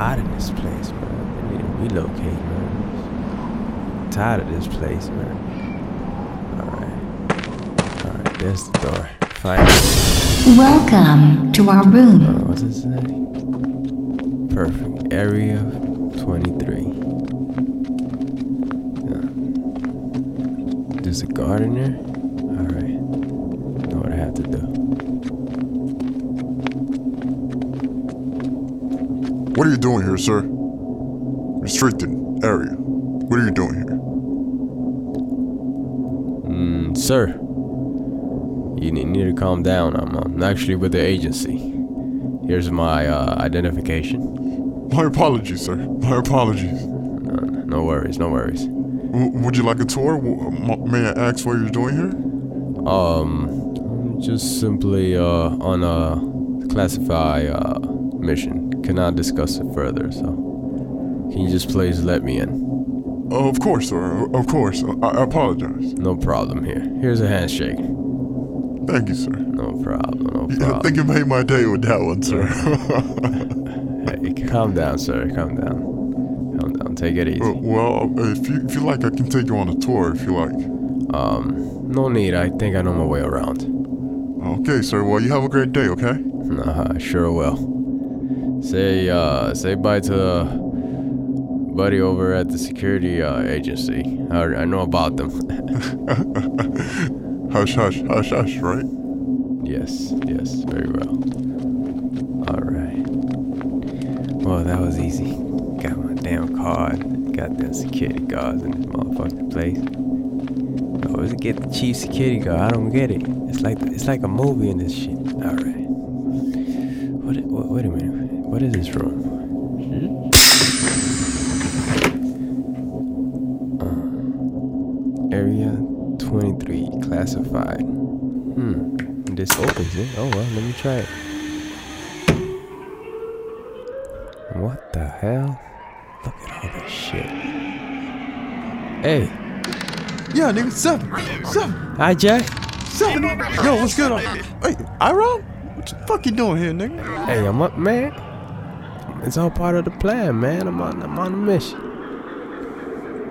hot of this place, man. We need to relocate, man. I'm tired of this place, man. Alright. Alright, there's the door. Fine. Welcome to our room. Uh, what's it say? Perfect. Area 23. Yeah. There's a garden there? Alright. Know what I have to do. What are you doing here, sir? Restricted area. What are you doing here? Mm, sir. You need, need to calm down. I'm, I'm actually with the agency. Here's my uh, identification. My apologies, sir. My apologies. No, no worries, no worries. W- would you like a tour? W- m- may I ask what you're doing here? Um, just simply uh, on a classified uh, mission. Cannot discuss it further, so can you just please let me in? Uh, of course, sir. Of course. I, I apologize. No problem here. Here's a handshake. Thank you, sir. No problem, no I problem. think you made my day with that one, sir. Hey, calm down, sir. Calm down. Calm down. Take it easy. Uh, well, if you if you like, I can take you on a tour if you like. Um, no need. I think I know my way around. Okay, sir. Well, you have a great day. Okay. Uh, sure will. Say, uh, say bye to uh, buddy over at the security uh, agency. I, I know about them. Hush, hush, hush, hush. Right. yes, yes, very well. All right. Well, that was easy. Got my damn card. Got them security guards in this motherfucking place. I always get the chief security guard. I don't get it. It's like it's like a movie in this shit. All right. What? wait a minute. What is this room? Uh, area 23 classified. Hmm. This opens it. Oh well, let me try it. What the hell? Look at all this shit. Hey, Yeah, nigga, seven, seven, hi Jack. seven. Yo, what's good? Hey, Iron? What the fuck you doing here, nigga? Hey, I'm up, man. It's all part of the plan, man. I'm on, I'm on a mission.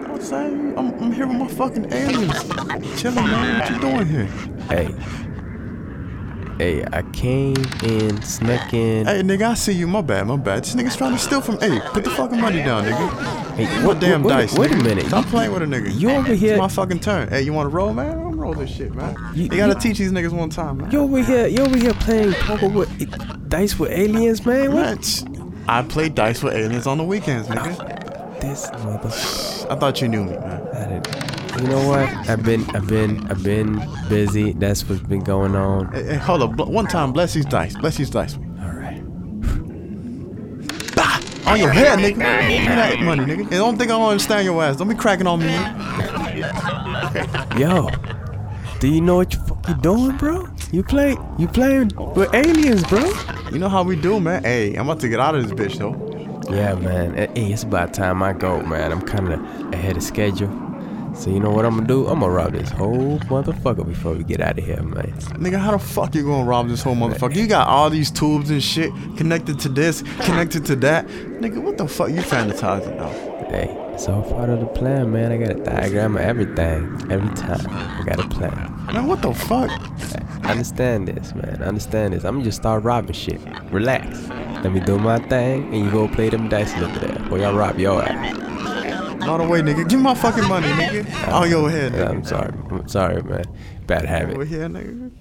I'm saying, I'm, here with my fucking aliens. Chilling, man. What you doing here? Hey, hey, I came in, snuck in. Hey, nigga, I see you. My bad, my bad. This nigga's trying to steal from. Hey, put the fucking money down, nigga. Hey, What wait, damn wait, dice? Wait a nigga. minute. Stop playing with a nigga. You over here? It's my fucking turn. Hey, you want to roll, man? I'm roll this shit, man. You- You, gotta you- teach these niggas one time, man. You over here? You over here playing poker with dice with aliens, man? What? Man, I play dice with aliens on the weekends, nigga. This mother. I thought you knew me, man. I didn't. You know what? I've been, I've been, I've been busy. That's what's been going on. Hey, hey, hold up. One time, bless these dice. Bless these dice. All right. Bah! On your head, nigga. Give me that money, nigga. And don't think I don't understand your ass. Don't be cracking on me, nigga. Yo, do you know what you fucking doing, bro? You play, you playing with aliens, bro? You know how we do, man. Hey, I'm about to get out of this bitch, though. Yeah, man. Eh, Hey, it's about time I go, man. I'm kind of ahead of schedule. So you know what I'm gonna do? I'm gonna rob this whole motherfucker before we get out of here, man. Nigga, how the fuck you gonna rob this whole motherfucker? You got all these tubes and shit connected to this, connected to that. Nigga, what the fuck you fantasizing now? Hey, all part of the plan, man. I got a diagram of everything. Every time, I got a plan. Man, what the fuck? Understand this, man. Understand this. I'm gonna just start robbing shit. Relax. Let me do my thing, and you go play them dice over there. Boy, I rob your ass. All the way, nigga. Give me my fucking money, nigga. On your head. I'm sorry. I'm sorry, man. Bad habit. Over here, nigga.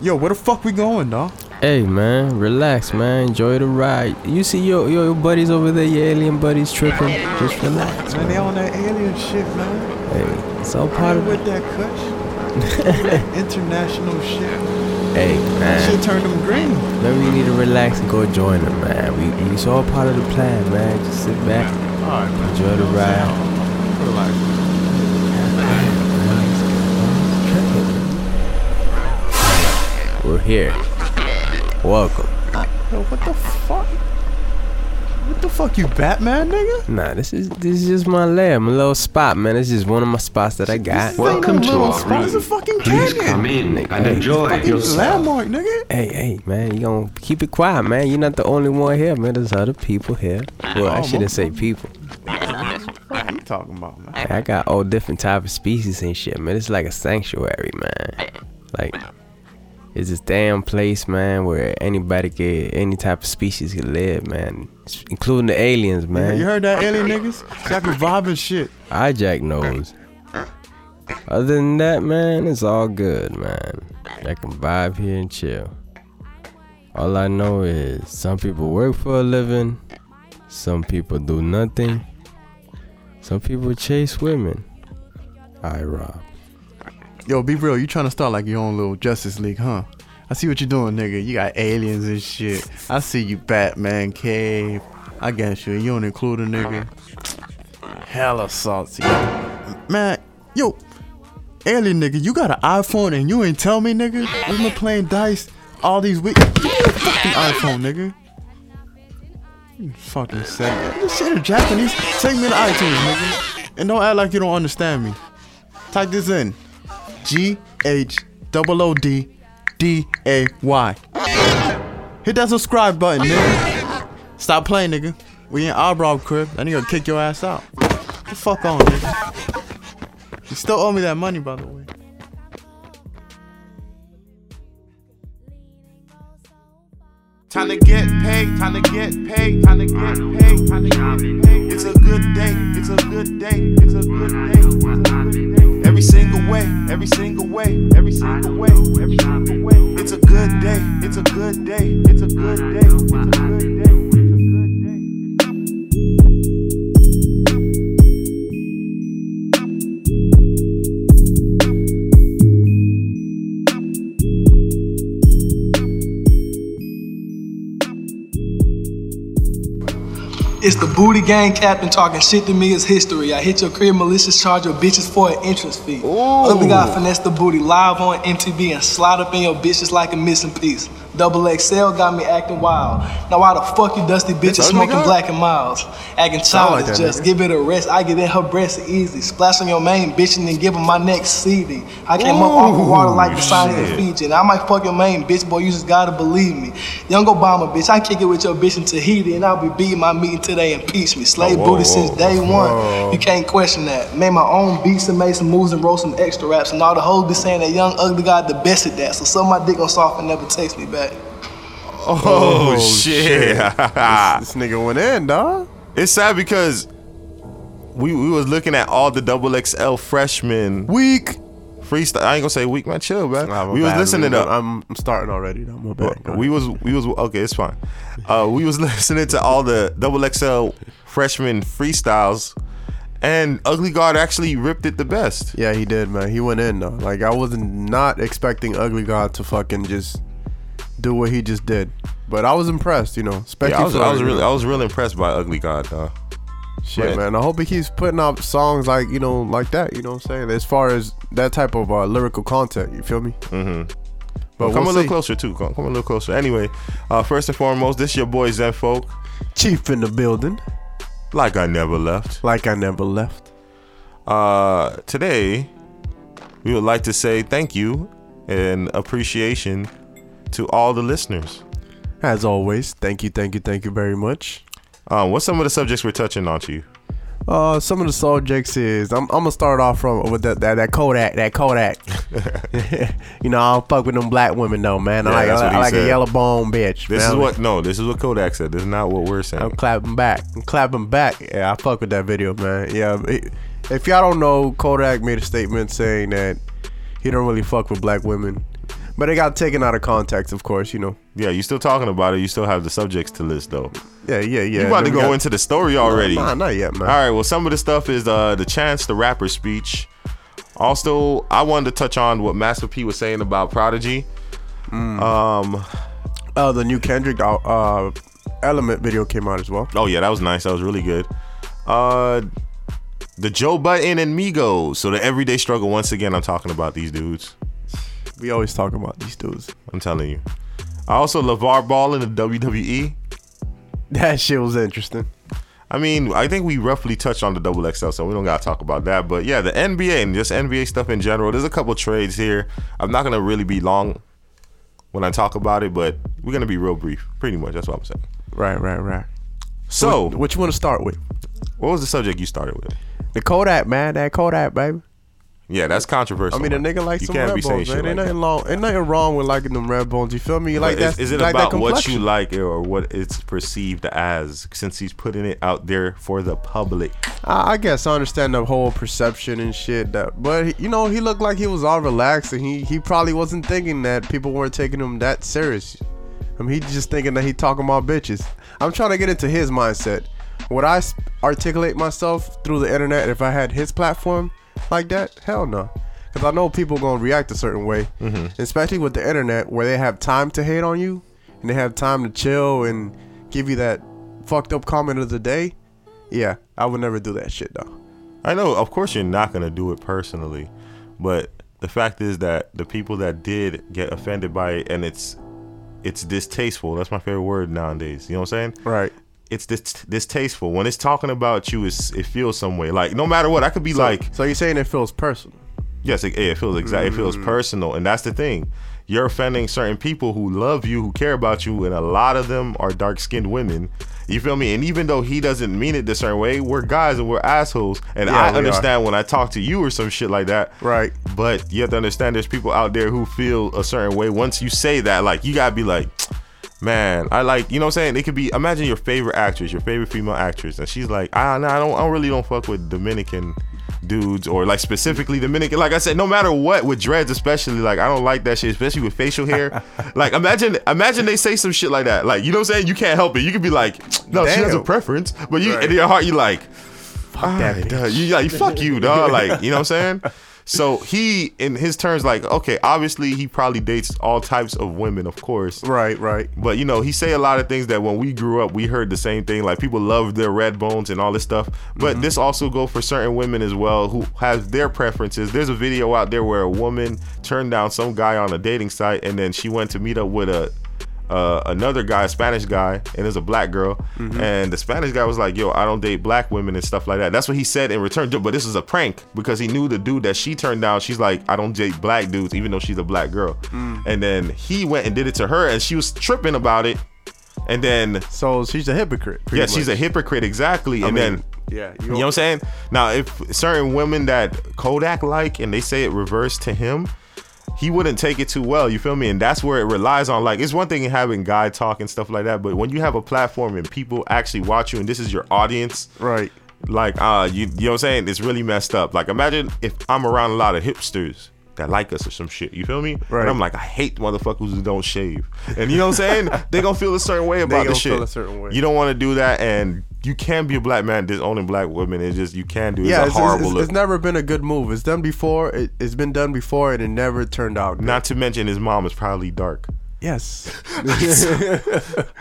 Yo, where the fuck we going, dawg? Hey man, relax man, enjoy the ride. You see your your, your buddies over there, your alien buddies tripping. Just relax, Man, they on that alien shit, man. Hey, it's all part of with that that international shit. Hey shit man, turned them green. maybe you need to relax and go join them, man. We, we it's all part of the plan, man. Just sit back, Alright, man. enjoy the ride. Relax. We're here. Welcome. Uh, Yo, what the fuck? What The fuck you, Batman, nigga? Nah, this is this is just my lair, my little spot, man. It's just one of my spots that I got. This Welcome to little our spot. It's a room. fucking Please canyon. come in nigga, and Hey, enjoy Fucking yourself. landmark, nigga. Hey, hey, man, you gonna keep it quiet, man. You're not the only one here, man. There's other people here. Well, I shouldn't say people. What you talking about, man? I got all different type of species and shit, man. It's like a sanctuary, man. Like, it's this damn place, man, where anybody get any type of species can live, man, including the aliens, man. You heard that, alien niggas? Y'all can vibe and shit. Hijack knows. Other than that, man, it's all good, man. I can vibe here and chill. All I know is some people work for a living, some people do nothing, some people chase women. I rob. Yo, be real. You trying to start like your own little Justice League, huh? I see what you're doing, nigga. You got aliens and shit. I see you, Batman cave. I got you. You don't include a nigga. Hella salty. Man, yo, alien nigga, you got an iPhone and you ain't tell me, nigga? We've been playing dice all these weeks. Fucking iPhone, nigga. You fucking said This shit in Japanese. Take me to iTunes, nigga. And don't act like you don't understand me. Type this in. G H O O D D A Y. Hit that subscribe button, nigga. Stop playing, nigga. We in eyebrow crib. That nigga kick your ass out. Get the fuck on, nigga. You still owe me that money, by the way. Time to get paid, time to get paid, time to get paid, time to get paid. It's a good day, it's a good day, it's a good day, it's a good day. Every single way, every single way, every single way, every single way. It's a good day, it's a good day, it's a good day, it's a good day, it's a good day. It's the booty gang captain talking shit to me is history. I hit your crib, malicious charge your bitches for an entrance fee. Ugly guy finesse the booty live on MTV and slide up in your bitches like a missing piece. Double XL got me acting wild. Now why the fuck you dusty bitches smoking black and miles? Acting Sound like childish, just nigga. give it a rest. I get in her breast easy. Splash on your main bitch and then give her my next CD. I came up off the water like the sign of the Fiji. And I might fuck your main bitch, boy, you just gotta believe me. Young Obama, bitch, I kick it with your bitch in Tahiti and I'll be beating my meat until they impeach me. Slave booty since day one. You can't question that. Made my own beats and made some moves and wrote some extra raps. And all the hoes be saying that young ugly guy the best at that. So suck my dick on soft and never text me back. Oh, shit. This nigga went in, dog. it's sad because we we was looking at all the double XL freshmen Weak. freestyle. I ain't gonna say weak, man. Chill, man. Nah, we was listening to. I'm, I'm starting already. though. My bad. We was we was okay. It's fine. Uh, we was listening to all the double XL freshman freestyles, and Ugly God actually ripped it the best. Yeah, he did, man. He went in though. Like I was not expecting Ugly God to fucking just do what he just did, but I was impressed. You know, Yeah, I was I was really I was really impressed by Ugly God. Uh, shit, man. I hope he keeps putting out songs like you know like that. You know what I'm saying? As far as that type of uh, lyrical content, you feel me? mm-hmm. But come we'll a little see. closer too. Come, come a little closer. Anyway, uh, first and foremost, this your boy Zen Folk. Chief in the building, Like I never left. like I never left. Uh, today, we would like to say thank you and appreciation to all the listeners. As always, thank you, thank you, thank you very much. Um, what's some of the subjects we're touching on to you? Uh, some of the subjects is I'm, I'm gonna start off from with that that, that Kodak that Kodak. you know I don't fuck with them black women though, man. I like, I, what he like a yellow bone bitch. This man. is what no, this is what Kodak said. This is not what we're saying. I'm clapping back. I'm clapping back. Yeah, I fuck with that video, man. Yeah, it- if y'all don't know, Kodak made a statement saying that he don't really fuck with black women, but it got taken out of context, of course. You know. Yeah, you still talking about it. You still have the subjects to list though. Yeah, yeah, yeah. you about to go got- into the story already. Nah, not yet, man. All right. Well, some of the stuff is uh, the Chance the Rapper speech. Also, I wanted to touch on what Master P was saying about Prodigy. Mm. Um. Uh, the new Kendrick uh, uh, Element video came out as well. Oh yeah, that was nice. That was really good. Uh, the Joe Budden and Migos. So the everyday struggle. Once again, I'm talking about these dudes. We always talk about these dudes. I'm telling you. I also LaVar Ball in the WWE. That shit was interesting. I mean, I think we roughly touched on the double XL, so we don't gotta talk about that. But yeah, the NBA and just NBA stuff in general. There's a couple trades here. I'm not gonna really be long when I talk about it, but we're gonna be real brief. Pretty much, that's what I'm saying. Right, right, right. So, what, what you want to start with? what was the subject you started with? The Kodak man, that Kodak baby. Yeah, that's controversial. I mean, a nigga likes You some can't red be saying bones, shit man. Ain't like nothing wrong. Ain't nothing wrong with liking them red bones. You feel me? You like that? is, it like about what you like or what it's perceived as since he's putting it out there for the public? I, I guess I understand the whole perception and shit. That, but he- you know, he looked like he was all relaxed, and he he probably wasn't thinking that people weren't taking him that serious. I mean, he just thinking that he talking about bitches. I'm trying to get into his mindset. Would I articulate myself through the internet if I had his platform like that? Hell no. Because I know people gonna react a certain way, mm-hmm. especially with the internet where they have time to hate on you and they have time to chill and give you that fucked up comment of the day. Yeah, I would never do that shit though. I know, of course, you're not gonna do it personally, but the fact is that the people that did get offended by it, and it's it's distasteful. That's my favorite word nowadays. You know what I'm saying? Right. It's dis- distasteful when it's talking about you. It's, it feels some way. Like no matter what, I could be like, So you're saying it feels personal? Yes, it, it feels exactly. It Mm. feels personal, and that's the thing. You're offending certain people who love you, who care about you, and a lot of them are dark skinned women. You feel me? And even though he doesn't mean it this certain way, we're guys and we're assholes. And Yeah, I we are. understand when I talk to you or some shit like that. Right. But you have to understand there's people out there who feel a certain way. Once you say that, like you gotta be like, man, I like, you know what I'm saying? It could be imagine your favorite actress, your favorite female actress, and she's like, ah, I don't, I don't really don't fuck with Dominican dudes or like specifically Dominican. Like I said, no matter what with dreads, especially like I don't like that shit, especially with facial hair. like imagine, imagine they say some shit like that. Like you know what I'm saying? You can't help it. You could be like, no, she has a preference, but you Right. in your heart you like. Fuck that Duh, you like fuck you, dog. Like, you know what I'm saying? So he, in his turns, like, okay, obviously he probably dates all types of women, of course. Right, right. But you know, he say a lot of things that when we grew up, we heard the same thing. Like people love their red bones and all this stuff. But Mm-hmm. this also go for certain women as well who have their preferences. There's a video out there where a woman turned down some guy on a dating site, and then she went to meet up with a uh, another guy, a Spanish guy, and there's a black girl. Mm-hmm. And the Spanish guy was like, "Yo, I don't date black women and stuff like that." That's what he said in return. But this is a prank because he knew the dude that she turned down. She's like, "I don't date black dudes, even though she's a black girl." Mm. And then he went and did it to her, and she was tripping about it. And then, So she's a hypocrite. yeah, she's a hypocrite exactly. I and mean, then, yeah, you know what I'm saying? Now, if certain women that Kodak like and they say it reversed to him, he wouldn't take it too well. You feel me? And that's where it relies on. Like, it's one thing having guy talk and stuff like that, but when you have a platform and people actually watch you and this is your audience, Right. like, uh, you, you know what I'm saying? It's really messed up. Like, imagine if I'm around a lot of hipsters that like us or some shit. You feel me? Right. And I'm like, I hate motherfuckers who don't shave. And you know what I'm saying? they gonna feel a certain way about this shit. feel a certain way. You don't want to do that, and you can be a black man disowning black women. It's just you can do. It. It's Yeah, a it's, horrible it's, it's, look. it's never been a good move. It's done before. It, it's been done before, and it never turned out. Good. Not to mention his mom is probably dark. yes.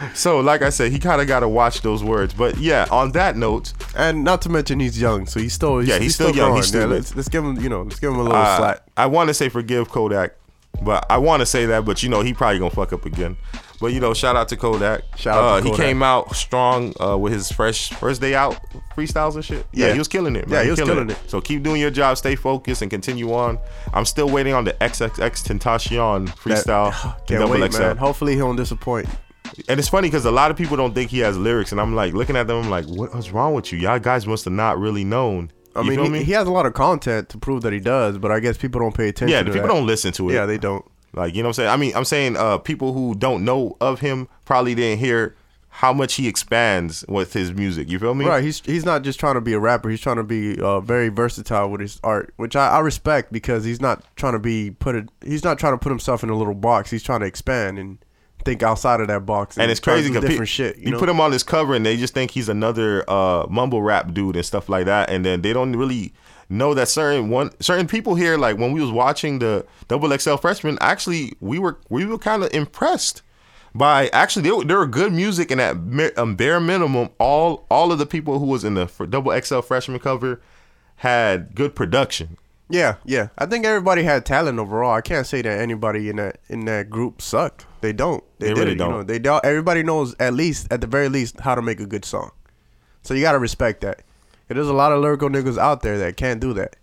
So, like I said, he kind of got to watch those words. But yeah, on that note, and not to mention he's young, so he's still he's, Yeah, he's still young, he's still Yeah, let's, let's give him you know let's give him a little uh, slack. I want to say forgive Kodak, but I want to say that, but you know he probably gonna fuck up again. But you know, shout out to Kodak. Shout out uh, to He came out strong uh, with his fresh first day out freestyles and shit. Yeah, Yeah. he was killing it. Man. Yeah, he was killing it. So keep doing your job, stay focused, and continue on. I'm still waiting on the XXX Tentacion freestyle. That- Can't wait, XL. man. Hopefully he don't disappoint. And it's funny because a lot of people don't think he has lyrics, and I'm like looking at them, I'm like, what, what's wrong with you? Y'all guys must have not really known. I mean, he, me? he has a lot of content to prove that he does, but I guess people don't pay attention. yeah, people that. don't listen to it. Yeah, they don't. Like, you know what I'm saying? I mean, I'm saying uh people who don't know of him probably didn't hear how much he expands with his music. You feel me? Right, he's he's not just trying to be a rapper. He's trying to be uh, very versatile with his art, which I, I respect because he's not trying to be put. He's not trying to put himself in a little box. He's trying to expand and think outside of that box. And it's crazy because different shit. You, you know? put him on this cover and they just think he's another uh, mumble rap dude and stuff like that, and then they don't really know that certain one certain people here, like when we was watching the Double XL Freshman, actually we were we were kind of impressed by actually there, were- there were good music and at um, bare minimum all all of the people who was in the Double XL Freshman cover had good production. Yeah, yeah. I think everybody had talent overall. I can't say that anybody in that in that group sucked. They don't. They did really it, don't. You know, they don't. Everybody knows at least, at the very least, how to make a good song. So you gotta respect that. 'Cause There's a lot of lyrical niggas out there that can't do that,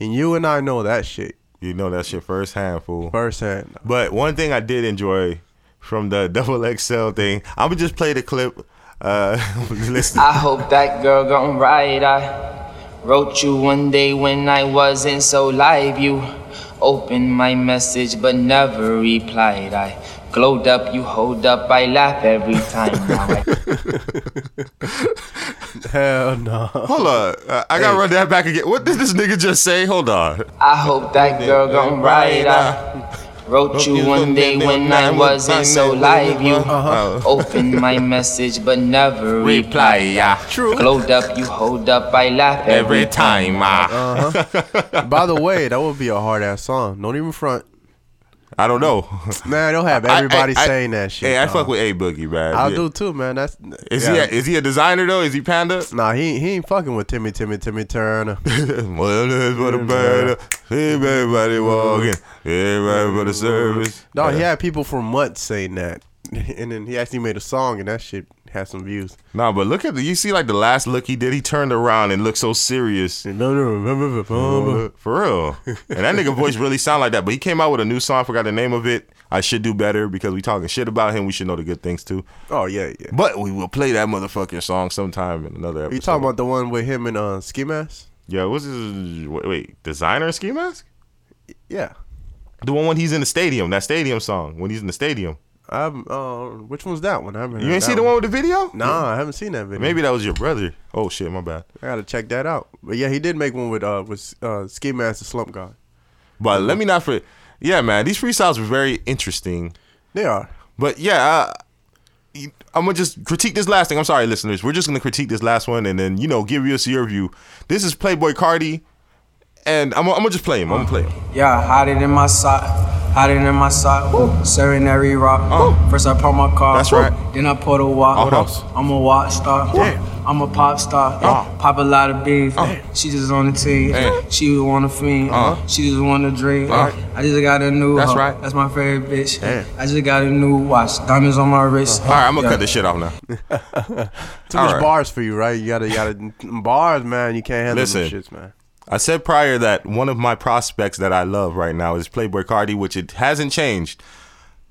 and you and I know that shit You know that shit firsthand, fool. firsthand. But one thing I did enjoy from the double XL thing, I'm gonna just play the clip. Uh, listen. I hope that girl gon' ride. I wrote you one day when I wasn't so live. You opened my message but never replied. I glowed up, you hold up, I laugh every time. Hell no. Hold on, uh, I gotta run that back again. What did this nigga just say? Hold on. I hope that girl gon' ride. I wrote you one day when I wasn't so live. You Uh-huh. opened my message but never Reply, replied. yeah. True. Glowed up, you hold up, I laugh every, Every time, ah. By the way, that would be a hard ass song. Don't even front. I don't know. Man, Don't have everybody I- I- saying that shit. Hey, I dog. fuck with A Boogie, man. I Yeah. do too, man. That's Is yeah. he? A, is he a designer though? Is he Panda? Nah, he he ain't fucking with Timmy, Timmy, Timmy Turner. well, that's for the band. Everybody walking. Everybody for the service. No, he had people from Mutt saying that, and then he actually made a song, and that shit had some views. Nah, but look at the. You see, like the last look he did. He turned around and looked so serious. No, no, For real. And that nigga voice really sound like that. But he came out with a new song. Forgot the name of it. I should do better because we talking shit about him. We should know the good things too. Oh yeah, yeah. But we will play that motherfucking song sometime in another episode. You talking about the one with him and uh, Ski Mask? Yeah, what's his wait, wait designer ski mask? Yeah. The one when he's in the stadium, that stadium song when he's in the stadium. I'm, uh, which one's that one? I haven't You ain't see the one with the video? Nah, I haven't seen that video. Maybe that was your brother. Oh shit, my bad. I gotta check that out. But yeah, he did make one with uh with uh, Ski Mask, the Slump God. But let me not for yeah, man. These freestyles were very interesting. They are. But yeah, I, I'm gonna just critique this last thing. I'm sorry, listeners. We're just gonna critique this last one, and then you know give us your view. This is Playboi Carti, and I'm, I'm gonna just play him. I'm gonna play him. Yeah, hide it in my sock. Hide it in my sock. Serenary rock. First I put my car. That's right. Then I pull a walk. Uh-huh. I'm a walk star. Damn. I'm a pop star. Pop a lot of beans. She just on the team. Hey. She was on the fiend. Uh-huh. She just want to dream. Uh-huh. I just got a new. That's hoe. right. That's my favorite bitch. Damn. I just got a new watch. Diamonds on my wrist. All right, I'm gonna Yeah. cut this shit off now. Too All much right. bars for you, right? You gotta, you gotta bars, man. You can't handle Listen. them shits, man. I said prior that one of my prospects that I love right now is Playboi Carti, which it hasn't changed.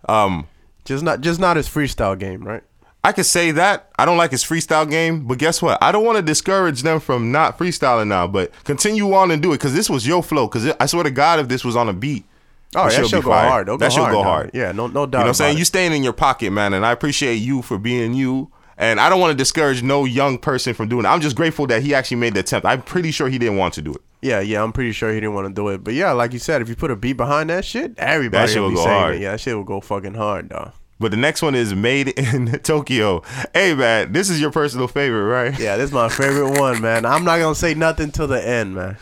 Um, Just not, just not his freestyle game, right? I could say that. I don't like his freestyle game, but guess what? I don't want to discourage them from not freestyling now, but continue on and do it because this was your flow. Because I swear to God, if this was on a beat, Oh, that be go hard. That hard, go hard. Yeah, no, no doubt. You know what I'm saying? about You it. staying in your pocket, man, and I appreciate you for being you. And I don't want to discourage no young person from doing it. I'm just grateful that he actually made the attempt. I'm pretty sure he didn't want to do it. Yeah, yeah, I'm pretty sure he didn't want to do it. But yeah, like you said, if you put a beat behind that shit, everybody that shit will will be go saying hard. it. Yeah, that shit will go fucking hard, dog. But the next one is Made in Tokyo. Hey, man, this is your personal favorite, right? Yeah, this is my favorite one, man. I'm not gonna say nothing till the end, man.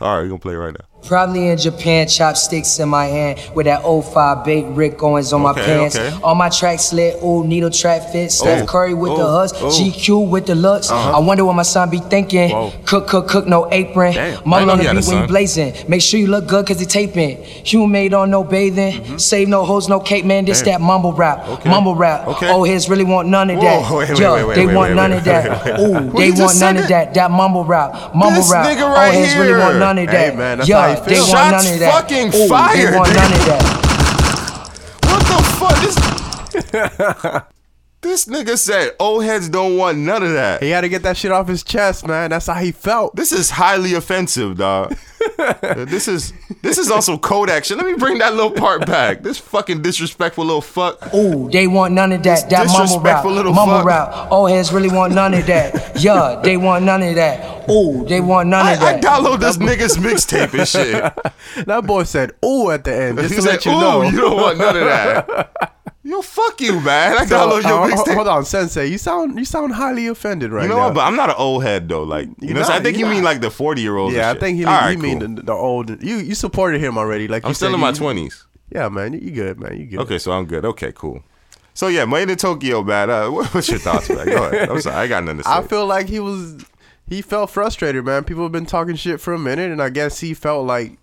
All right, we're going to play it right now. Probably in Japan, chopsticks in my hand with that 05 bait Rick Owens on Okay, my pants. okay. All my tracks lit, ooh, needle track fit. Steph Oh, Curry with the oh, hus, oh. GQ with the looks. I wonder what my son be thinking. Whoa. Cook, cook, cook, no apron. Damn, Mama on the beat when you blazing. Make sure you look good cause he taping. Human made on no bathing. Save no hoes, no cape, man. This Mm-hmm. Damn. that mumble rap. Okay. Mumble rap. Okay. Oh, his really want none of that. wait, Yo, wait, wait, they want none of that. Ooh, they want none of that. That mumble rap. Mumble rap. Oh, right his really want none of that. Yo, they feels. want none of that. fucking Ooh, fired, They want none of that. What the fuck? This, this nigga said old heads don't want none of that. He had to get that shit off his chest, man. That's how he felt. This is highly offensive, dog. this is this is also Kodak shit. Let me bring that little part back. This fucking disrespectful little fuck. Ooh, they want none of that. That mumble rap. disrespectful little Mumble fuck. rap. Old heads really want none of that. Yeah, they want none of that. Ooh, they want none I, of that. I download this nigga's mixtape and shit. That boy said, "Ooh" at the end, just He to said, let you "Ooh, know. you don't want none of that." Yo, fuck you, man. I So, your uh, mixtape. Hold on, Sensei. You sound you sound highly offended right You know now. what? But I'm not an old head though. Like, you You're know, what I'm? I think you you're mean not. like the 40 year old. yeah, I think he, All right, he mean cool. the, the old. You you supported him already. Like I'm you still in my 20s. Yeah, man, you good, man. You good. Okay, so I'm good. Okay, cool. So yeah, made in Tokyo, man. Uh, what's your thoughts, man? Go ahead. I'm sorry, I got nothing to say. I feel like he was he felt frustrated, man. People have been talking shit for a minute, and I guess he felt like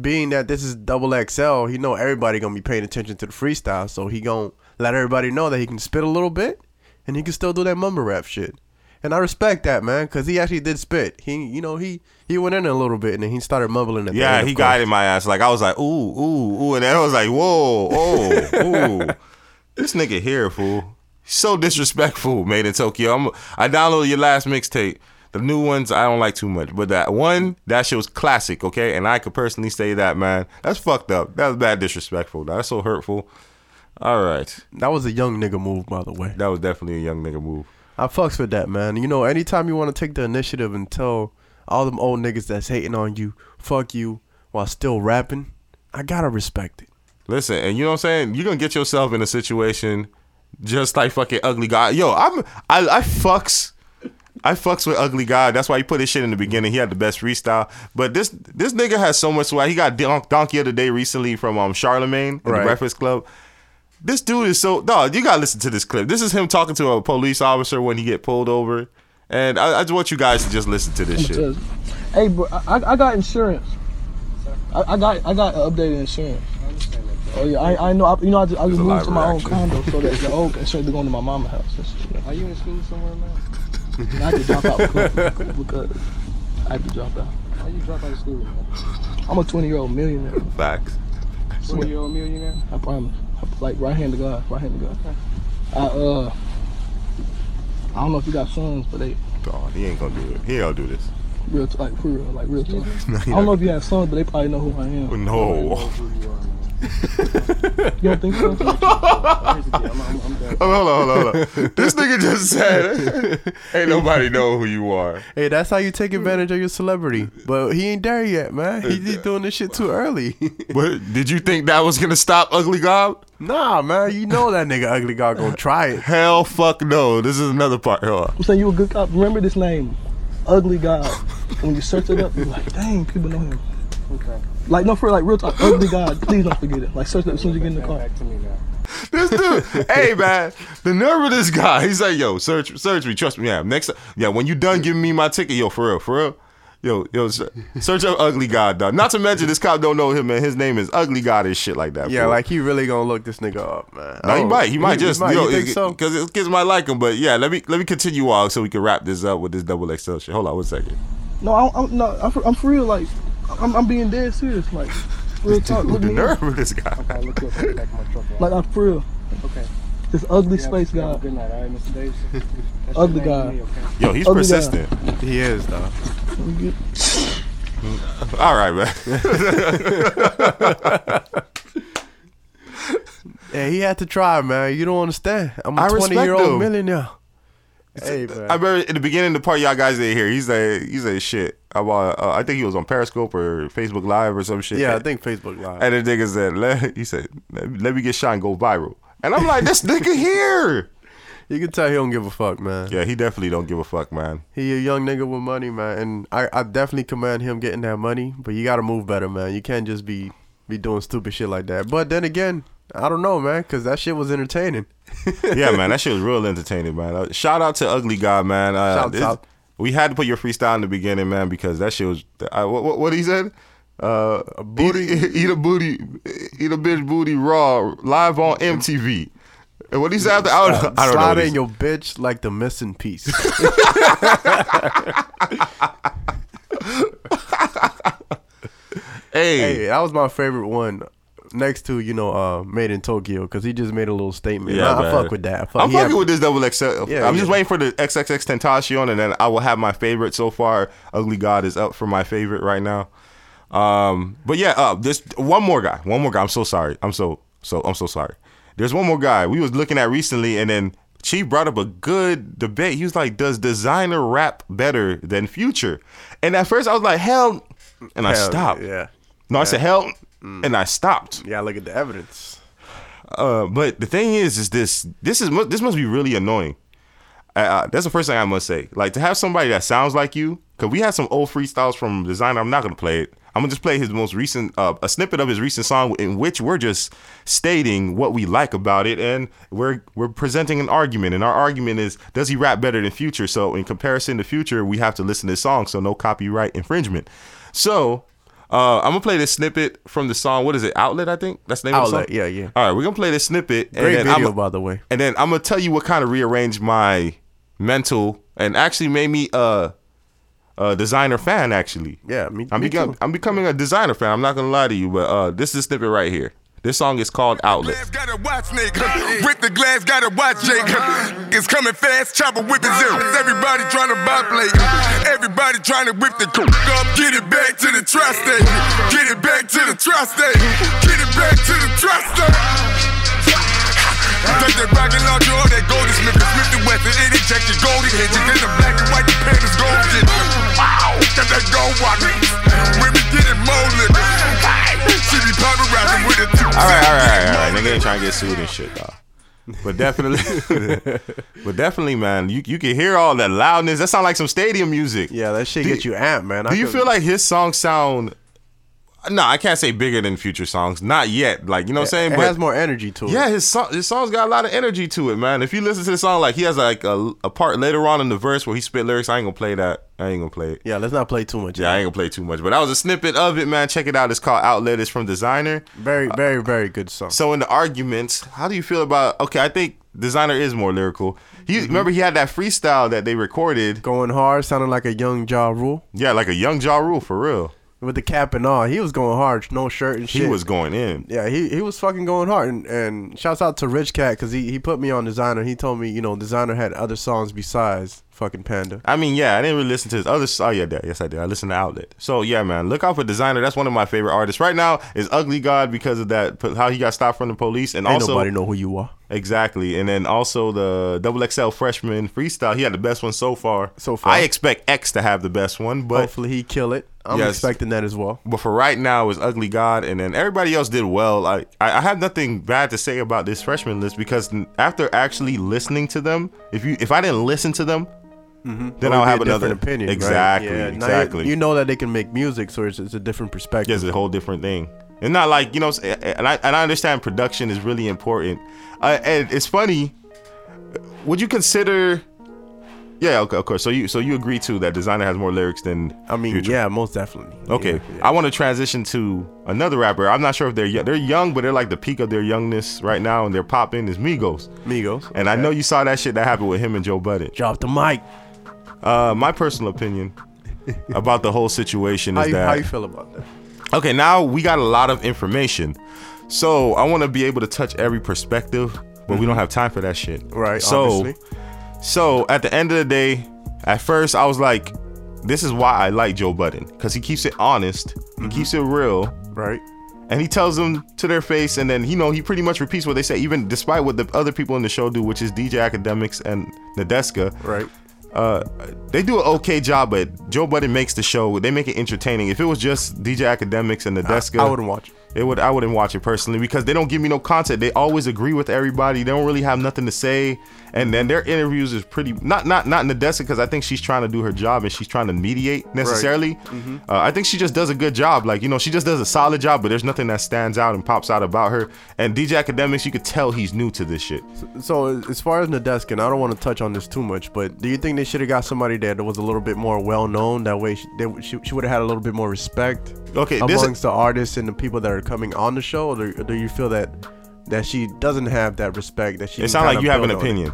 being that this is double XL, he know everybody gonna be paying attention to the freestyle, so he gonna let everybody know that he can spit a little bit, and he can still do that mumble rap shit. And I respect that, man, because he actually did spit. He, you know, he he went in a little bit and then he started mumbling at the Yeah, end, he of got course. in my ass. Like I was like, ooh, ooh, ooh, and then I was like, whoa, oh, ooh. This nigga here, fool. So disrespectful, made in Tokyo. I'm, I downloaded your last mixtape. The new ones I don't like too much, but that one, that shit was classic, okay? And I could personally say that, man. That's fucked up. That was bad disrespectful. That's so hurtful. All right. That was a young nigga move, by the way. That was definitely a young nigga move. I fucks with that, man. You know, anytime you want to take the initiative and tell all them old niggas that's hating on you, fuck you, while still rapping, I gotta respect it. Listen, and you know what I'm saying? You're gonna get yourself in a situation just like fucking ugly god. Yo, I'm I I fucks I fucks with ugly god. That's why he put his shit in the beginning. He had the best freestyle. But this this nigga has so much swag. He got Don- Donkey of the Day recently from um Charlemagne in Right. the Breakfast Club. This dude is so dog. You gotta listen to this clip. This is him talking to a police officer when he get pulled over. And I, I just want you guys to just listen to this shit. Hey, bro, I, I got insurance. I, I got I got updated insurance. Oh yeah, I, I know. I, you know, I just, I just moved to my own condo, so that the old insurance going to my mama's house. Are you in school somewhere, man? And I had to drop out because, because I had to drop out. Why you drop out of school, man? I'm a 20 year old millionaire. Facts. 20 year old millionaire? I promise. Like right hand to God, right hand to God. I uh, I don't know if you got sons, but they Dog, he ain't gonna do it. He ain't gonna do this. real t- like for real, like real talk. I don't know if you have sons, but they probably know who I am. No. You don't think so? I'm, I'm, I'm done. Oh, hold on, hold on, hold on. This nigga just said, "Ain't nobody know who you are." Hey, that's how you take advantage of your celebrity. But he ain't there yet, man. He just doing this shit too early. But did you think that was gonna stop Ugly God? nah, man. You know that nigga ugly god gonna try it. Hell, fuck no. This is another part. Hold on. I'm saying you a good cop. Remember this name, Ugly God. When you search it up, you're like, dang, people know him. Okay. Like no, for like real talk, Ugly God. Please don't forget it. Like search it up as soon as you get in the car. Back to me now. This dude, hey man, the nerve of this guy. He's like, yo, search, search me, trust me. Yeah, next, yeah, when you done giving me my ticket, yo, for real, for real. Yo, yo, search up Ugly God, dog. Not to mention this cop don't know him, man. His name is Ugly God and shit like that. Yeah, fool. like he really gonna look this nigga up, man. No, he Oh, might. He might just. might. yo, you think so? Because his kids might like him. But yeah, let me let me continue on so we can wrap this up with this double XL shit. Hold on one second. No, I, I'm no, I'm for, I'm for real. Like, I'm, I'm being dead serious. Like, real talk. Look the me nerve of this guy. Okay, look up in the back of my truck. Like, I'm for real. Okay. This ugly You have- space you have a guy. Good night, all right, Mr. Davis. Ugly guy. me, okay? Yo, he's Ugly guy. persistent. He is, though. All right, man. Yeah, he had to try, man. You don't understand. I'm a I 20 year old him. millionaire. Hey, man. I remember in the beginning of the part y'all guys didn't hear. He's like, he's like, shit. I'm uh, I think he was on Periscope or Facebook Live or some shit. yeah, I think Facebook Live. And the nigga said, let, he said, let, let me get shot and go viral. And I'm like, this nigga here. you can tell he don't give a fuck, man. Yeah, he definitely don't give a fuck, man. He a young nigga with money, man, and I, I definitely commend him getting that money. But you gotta move better, man. You can't just be be doing stupid shit like that. But then again, I don't know, man, because that shit was entertaining. yeah, man, that shit was real entertaining, man. Uh, shout out to Ugly God, man. Uh, Shouts this- out. We had to put your freestyle in the beginning, man, because that shit was. Uh, what, what, what he said? Uh, a booty, eat, eat a booty, eat a bitch booty raw live on MTV. And what he said after, I don't, I don't know. Slide what in your bitch like the missing piece. Hey, hey, that was my favorite one. Next to you know, uh, made in Tokyo, because he just made a little statement. Yeah, I, I fuck with that. Fuck, I'm fucking with this double XL. Yeah, I'm just waiting for the XXX Tentacion, and then I will have my favorite so far. Ugly God is up for my favorite right now. Um, but yeah, uh, this one more guy, one more guy. I'm so sorry. I'm so so I'm so sorry. There's one more guy we was looking at recently, and then Chief brought up a good debate. He was like, "Does Desiigner rap better than Future?" And at first, I was like, "Hell," and I stopped. Yeah, No, I said, "Hell," and I stopped. yeah. Look at the evidence. Uh, but the thing is, is this this is this must be really annoying. Uh, Uh, that's the first thing I must say. Like to have somebody that sounds like you, because we had some old freestyles from Desiigner. I'm not gonna play it. I'm gonna just play his most recent, uh, a snippet of his recent song, in which we're just stating what we like about it, and we're we're presenting an argument. And our argument is, does he rap better than Future? So in comparison to Future, we have to listen to this song, so no copyright infringement. So. Uh, I'm gonna play this snippet from the song. What is it? Outlet, I think. That's the name of Outlet, the song. yeah, yeah. All right, we're gonna play this snippet. Great and then video, I'm, by the way. and then I'm gonna tell you what kind of rearranged my mental and actually made me a, a Desiigner fan. Actually, Yeah, me, I'm me. I'm becoming a Desiigner fan. I'm not gonna lie to you, but uh, this is a snippet right here. This song is called Outlet. Gotta watch. With the glass, gotta watch. It's coming fast, chopper whipping zeros. Everybody trying to buy plate. Everybody trying to whip the cook up. Get it back to the tri-state. Get it back to the tri-state. Get it back to the tri-state. Take that or that and Wesson. It. In the black and white, the golden. Wow, got that gold watch. More liquor. She be pulverizing with it. All right, all right, all right, all right. Nigga ain't trying to get sued and shit, though. But definitely, but definitely, man, you you can hear all that loudness. That sound like some stadium music. Yeah, that shit Do gets you- you amped, man. I Do you could- feel like his songs sound? No, I can't say bigger than future songs. Not yet. Like you know what I'm saying. it but has more energy to it? yeah, his song, his songs got a lot of energy to it, man. If you listen to the song, like he has like a, a part later on in the verse where he spit lyrics. I ain't gonna play that. I ain't gonna play it. Yeah, let's not play too much. Yeah, I ain't gonna play too much. But that was a snippet of it, man. Check it out. It's called Outlet. It's from Desiigner. Very, very, very good song. So in the arguments, how do you feel about? Okay, I think Desiigner is more lyrical. He Mm-hmm. remember he had that freestyle that they recorded. Going hard, sounding like a young Ja Rule. Yeah, like a young Ja Rule for real. With the cap and all, he was going hard, no shirt and shit. He was going in. Yeah, he, he was fucking going hard. And, and shouts out to Rich Cat because he, he put me on Desiigner. He told me, you know, Desiigner had other songs besides fucking Panda. I mean, yeah, I didn't really listen to his other. Oh yeah, that- yes I did. I listened to Outlet. So yeah, man, look out for Desiigner. That's one of my favorite artists right now. Is Ugly God because of that how he got stopped from the police and Ain't also nobody know who you are. Exactly, and then also the Double XL freshman freestyle. He had the best one so far. So far. I expect X to have the best one, but Hopefully he kill it. I'm Yes. expecting that as well. But for right now, is Ugly God, and then everybody else did well. Like I, I have nothing bad to say about this freshman list because after actually listening to them, if you if I didn't listen to them, then It would I'll have another opinion. right? Exactly, Yeah, now you- exactly. You, know that they can make music, so it's, it's a different perspective. Yeah, it's a whole different thing. And not like you know, and I and I understand production is really important. Uh, and it's funny. Would you consider? Yeah, okay, of course. So you so you agree too that Desiigner has more lyrics than I mean, Future? yeah, most definitely. Okay, I want to transition to another rapper. I'm not sure if they're young. They're young, but they're like the peak of their youngness right now, and they're popping. Is Migos. Migos. And I know you saw that shit that happened with him and Joe Budden. Drop the mic. Uh, my personal opinion about the whole situation How is you, that how you feel about that? Okay, now we got a lot of information. So I want to be able to touch every perspective, but we don't have time for that shit. Right, So, obviously. so at the end of the day, at first I was like, this is why I like Joe Budden because he keeps it honest, he keeps it real, Right. and he tells them to their face, and then you know he pretty much repeats what they say, even despite what the other people in the show do, which is DJ Akademiks and Nadeska. Right. Uh, they do an okay job, but Joe Budden makes the show. They make it entertaining. If it was just DJ Akademiks and Nadeska, I wouldn't watch it. It would I wouldn't watch it personally because they don't give me no content. They always agree with everybody. They don't really have nothing to say. And then their interviews is pretty not not not Nadeska because I think she's trying to do her job and she's trying to mediate necessarily. Mhm. Uh, I think she just does a good job. Like you know, she just does a solid job, but there's nothing that stands out and pops out about her. And DJ Akademiks, you could tell he's new to this shit. So as far as Nadeska, and I don't want to touch on this too much, but do you think they should have got somebody there that was a little bit more well known? That way, she, they, she, she would have had a little bit more respect. Okay, this- amongst the artists and the people that are coming on the show. Or do, you feel that that she doesn't have that respect? That she It sounds like you have an build on it? opinion.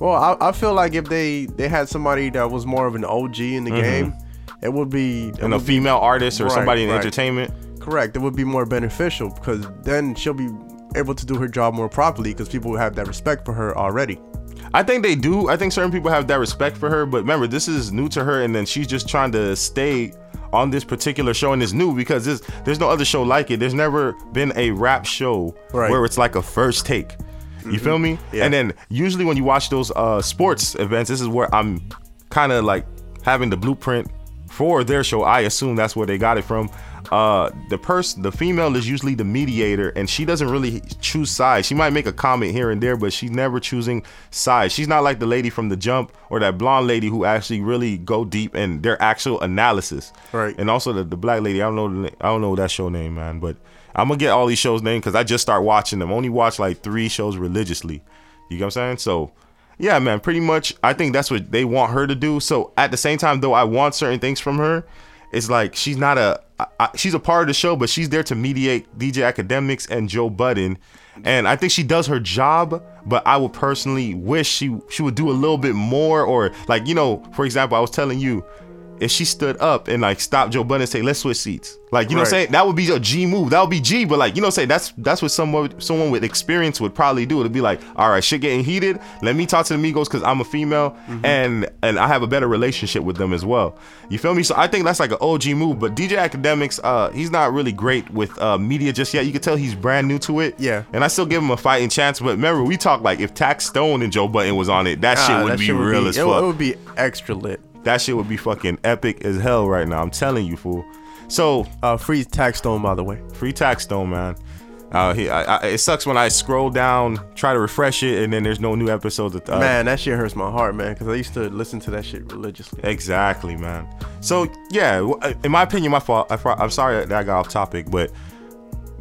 Well, I, I feel like if they they had somebody that was more of an OG in the Mhm. game, it would be it And a would be- female artist or Right, somebody in right. entertainment. Correct. It would be more beneficial because then she'll be able to do her job more properly because people have that respect for her already. I think they do. I think certain people have that respect for her, but remember, this is new to her, and then she's just trying to stay on this particular show, and it's new because this, there's no other show like it. There's never been a rap show Right. where it's like a first take. You feel me? Yeah. And then usually when you watch those uh, sports events, this is where I'm kind of like having the blueprint for their show. I assume that's where they got it from. Uh, the person, the female is usually the mediator, and she doesn't really choose sides. She might make a comment here and there, but she's never choosing sides. She's not like the lady from the jump or that blonde lady who actually really go deep in their actual analysis. Right. And also the, the black lady. I don't know. The, I don't know that show name, man. But I'm gonna get all these shows named because I just start watching them. Only watch like three shows religiously. You get what I'm saying? So. Yeah, man, pretty much. I think that's what they want her to do. So at the same time, though, I want certain things from her. It's like she's not a. I, she's a part of the show, but she's there to mediate DJ Akademiks and Joe Budden. And I think she does her job, but I would personally wish she she would do a little bit more, or like you know, for example, I was telling you, if she stood up and like stopped Joe Budden and say, "Let's switch seats," like you know, what I'm saying that would be a G move. That would be G, but like you know, what I'm saying that's that's what someone someone with experience would probably do. It'd be like, all right, shit getting heated. Let me talk to the Migos because I'm a female and and I have a better relationship with them as well. You feel me? So I think that's like an OG move. But DJ Akademiks, uh, he's not really great with uh media just yet. You can tell he's brand new to it. Yeah. And I still give him a fighting chance. But remember, we talked like if Tax Stone and Joe Budden was on it, that shit would that be shit would real be- as it, fuck. It would be extra lit. That shit would be fucking epic as hell right now. I'm telling you, fool. So Uh, free Taxstone, by the way. free Taxstone, man. Uh, he, I, I, it sucks when I scroll down, try to refresh it, and then there's no new episodes. Of, uh, man, that shit hurts my heart, man, because I used to listen to that shit religiously. Exactly, man. So yeah, uh, in my opinion, my fault. I, I'm sorry that I got off topic, but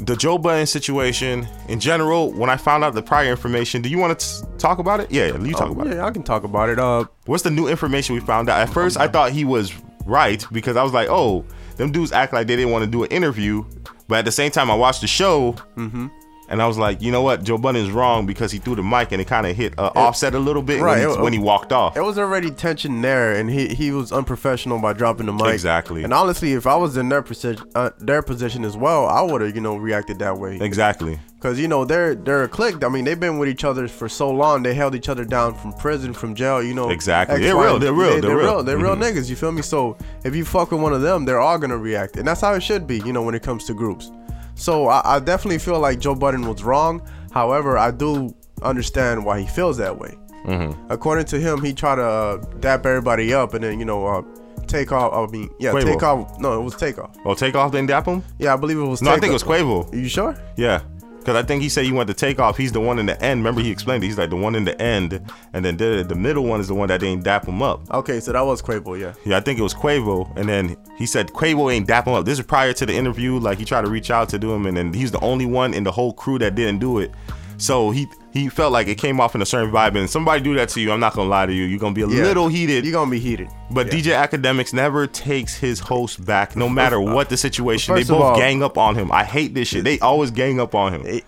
the Joe Budden situation in general. When I found out the prior information, do you want to talk about it? Yeah, yeah you talk Oh, about it. yeah, I can talk about it. Uh, What's the new information we found out? At first, I thought he was right because I was like, oh, them dudes act like they didn't want to do an interview. But at the same time, I watched the show Mm-hmm. And I was like, you know what? Joe Budden is wrong because he threw the mic and it kind of hit uh, Offset a little bit when, he, it- when he walked off. It was already tension there, and he he was unprofessional by dropping the mic. Exactly. And honestly, if I was in their position, uh, their position as well, I would have you know reacted that way. Exactly. Because you know they're they're a clique. I mean, they've been with each other for so long. They held each other down from prison, from jail. You know. Exactly. They're real. They're real. They, They're are real. real. They're real niggas. You feel me? So if you fuck with one of them, they're all gonna react, and that's how it should be. You know, when it comes to groups. So I, I definitely feel like Joe Budden was wrong. However, I do understand why he feels that way. Mm-hmm. According to him, he tried to uh, dap everybody up and then you know uh, Takeoff. I mean, yeah, Quavo. Takeoff. No, it was Takeoff. Oh, Takeoff didn't dap him? Yeah, I believe it was. No, I think it was. Quavo. You sure? Yeah. Because I think he said he went to Takeoff. He's the one in the end. Remember, he explained it. He's like the one in the end. And then the, the middle one is the one that didn't dap him up. Okay, so that was Quavo. Yeah. Yeah, I think it was Quavo. And then he said Quavo ain't dap him up. This is prior to the interview. Like he tried to reach out to do him. And then he's the only one in the whole crew that didn't do it. So he he felt like it came off in a certain vibe. And somebody do that to you, I'm not going to lie to you. You're going to be a Yeah. little heated. You're gonna be heated. But DJ Akademiks never takes his host back, no matter what the situation. They both all- gang up on him. I hate this shit. They always gang up on him.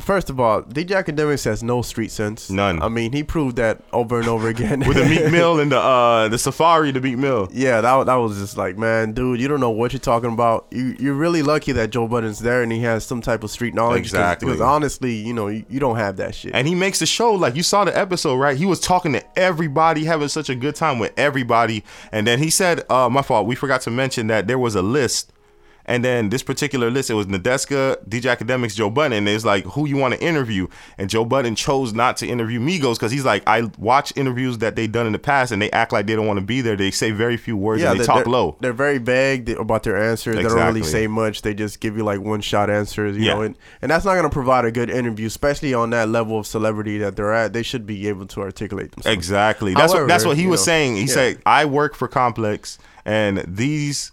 First of all, DJ Akademiks has no street sense. None. I mean, he proved that over and over again. With the Meek Mill and the uh the Safaree, the Meek Mill. Yeah, that, that was just like, man, dude, you don't know what you're talking about. You you're really lucky that Joe Budden's there and he has some type of street knowledge. Exactly. Because honestly, you know, you, you don't have that shit. And he makes the show like you saw the episode, right? He was talking to everybody, having such a good time with everybody. And then he said, uh, my fault, we forgot to mention that there was a list. And then this particular list, it was Nadeska, DJ Akademiks, Joe Budden. And it's like, who you want to interview? And Joe Budden chose not to interview Migos because he's like, I watch interviews that they've done in the past and they act like they don't want to be there. They say very few words and they talk low. They're very vague about their answers. They don't really say much. They just give you like one shot answers, you Yeah. know, and, and that's not gonna provide a good interview, especially on that level of celebrity that they're at. They should be able to articulate themselves. Exactly. That's what that's what he was know, saying. He yeah. said, "I work for Complex, and these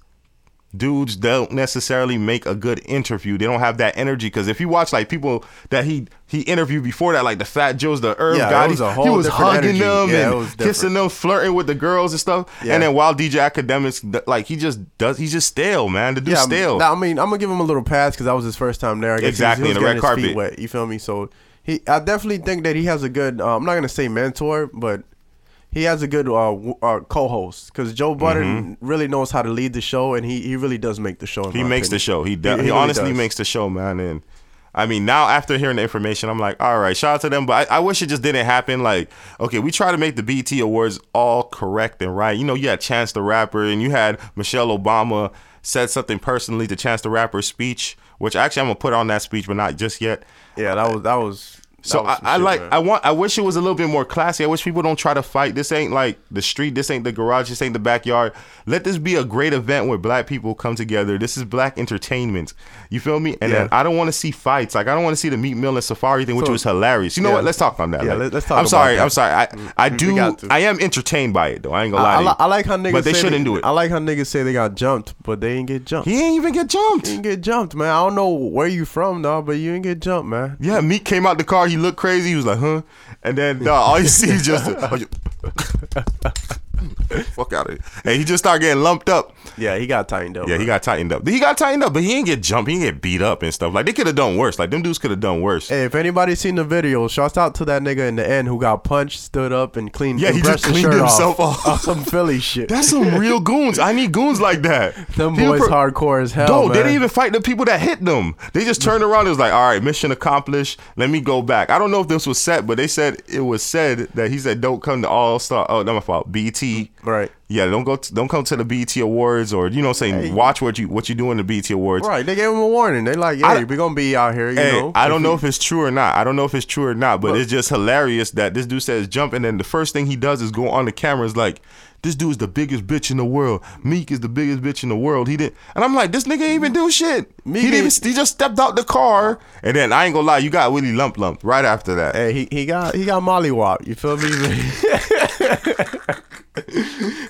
dudes don't necessarily make a good interview. They don't have that energy. Because if you watch like people that he he interviewed before that, like the Fat Joes, the Herb Yeah, guy, was he was hugging energy. them Yeah, and kissing them, flirting with the girls and stuff. Yeah. And then while DJ Akademiks, like he just does, he's just stale, man. The dude's yeah, stale. nah, I mean, I'm gonna give him a little pass because that was his first time there. I guess he was- Exactly, he was in the red getting his feet carpet. Wet, you feel me? So he, I definitely think that he has a good. Uh, I'm not gonna say mentor, but he has a good uh, w- uh, co-host because Joe Budden really knows how to lead the show, and he, he really does make the show. Mm-hmm. He makes the show. He, de- He- he, he really honestly does. makes the show, man. And I mean, now after hearing the information, I'm like, all right, shout out to them. But I, I wish it just didn't happen. Like, okay, we try to make the BT Awards all correct and right. You know, you had Chance the Rapper and you had Michelle Obama said something personally to Chance the Rapper's speech, which actually I'm gonna put on that speech, but not just yet. Yeah, that was that was. So I, I shit, like man. I want I wish it was a little bit more classy. I wish people don't try to fight. This ain't like the street. This ain't the garage. This ain't the backyard. Let this be a great event where black people come together. This is black entertainment. You feel me? And Yeah. then I don't want to see fights. Like I don't want to see the Meek Mill and Safaree thing, which So- was hilarious. You know yeah. what? Let's talk on that. Yeah, Like, let- let's talk I'm about sorry. that. I'm sorry. I I do. I am entertained by it though. I ain't gonna lie. I, I, to you. I like how niggas. But they say shouldn't do it. I like how niggas say they got jumped, but they ain't get jumped. He ain't even get jumped. He ain't get jumped, man. I don't know where you from, dog, but you ain't get jumped, man. Yeah, Meek came out the car. He looked crazy. He was like, huh? And then dog, all you see is just. Fuck out of here. And he just started getting lumped up. Yeah, he got tightened up. Yeah, he got tightened up. He got tightened up, but he didn't get jumped. He didn't get beat up and stuff. Like they could have done worse. Like them dudes could have done worse. Hey, if anybody's seen the video, shouts out to that nigga in the end who got punched, stood up, and cleaned. Yeah, and he just cleaned himself off. off. some Philly shit. That's some real goons. I need goons like that. Them People boys pro- hardcore as hell. No, man. they didn't even fight the people that hit them. They just turned around. It was like, all right, mission accomplished. Let me go back. I don't know if this was set, but they said it was said that he said, "Don't come to All Star." Oh, not my fault. BT. Right. Yeah, don't go. To, don't come to the BT Awards or you know, what I'm saying watch what you what you do in the BT Awards. Right, they gave him a warning. They like, yeah, hey, we gonna be out here, you Hey, know. I don't know if it's true or not. I don't know if it's true or not, but Look. it's just hilarious that this dude says jump, and then the first thing he does is go on the camera is like, "This dude is the biggest bitch in the world. Meek is the biggest bitch in the world." He did, and I'm like, "This nigga ain't even do shit. Meek he didn't. Even, he just stepped out the car, and then I ain't gonna lie, you got Willie lump lump right after that. Hey, he, he got he got mollywop. You feel me?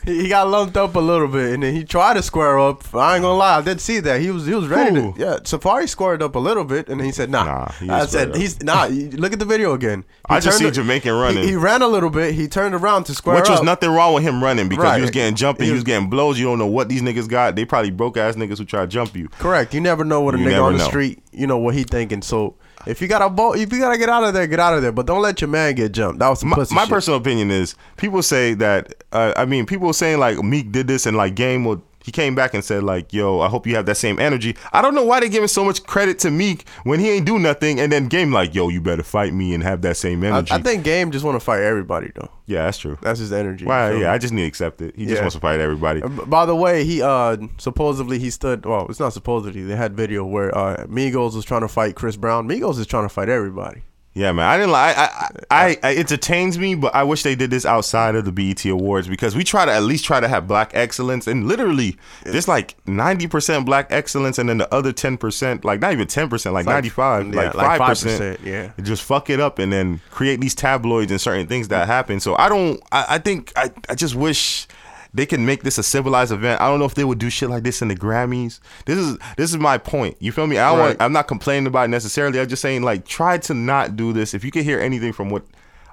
he he got lumped up a little bit, and then he tried to square up. I ain't gonna lie, I did see that. He was he was ready to. Yeah, Safaree squared up a little bit, and then he said, "Nah." Nah, he I said, up. "He's nah." Look at the video again. He I just see a- Jamaican running. He, he ran a little bit. He turned around to square up. Which was up. nothing wrong with him running because Right. he was getting jumping, He he was- was getting blows. You don't know what these niggas got. They probably broke ass niggas who try to jump you. Correct. You never know what a You nigga on the know. street, you know what he thinking. So if you got a boat, if you gotta get out of there, get out of there. But don't let your man get jumped. That was my, my shit. personal opinion is people say that uh, I mean people saying like Meek did this and like Game would he came back and said like yo I hope you have that same energy. I don't know why they giving so much credit to Meek when he ain't do nothing and then Game like yo you better fight me and have that same energy. I think Game just want to fight everybody though. yeah that's true. That's his energy. Why feel yeah? I just need to accept it. He just wants to fight everybody. By the way, he uh supposedly he stood. Well, it's not supposedly. They had video where uh Migos was trying to fight Chris Brown. Migos is trying to fight everybody. Yeah, man. I didn't like. I, I, I, entertains me, but I wish they did this outside of the BET Awards because we try to at least try to have black excellence, and literally, there's like ninety percent black excellence, and then the other ten percent, like not even ten percent, like like- ninety five, yeah, like five percent, 5%, yeah. just fuck it up, and then create these tabloids and certain things that happen. So I don't. I, I think I, I just wish. They can make this a civilized event. I don't know if they would do shit like this in the Grammys. This is this is my point. You feel me? I right. want, I'm not complaining about it necessarily. I'm just saying like try to not do this. If you can hear anything from what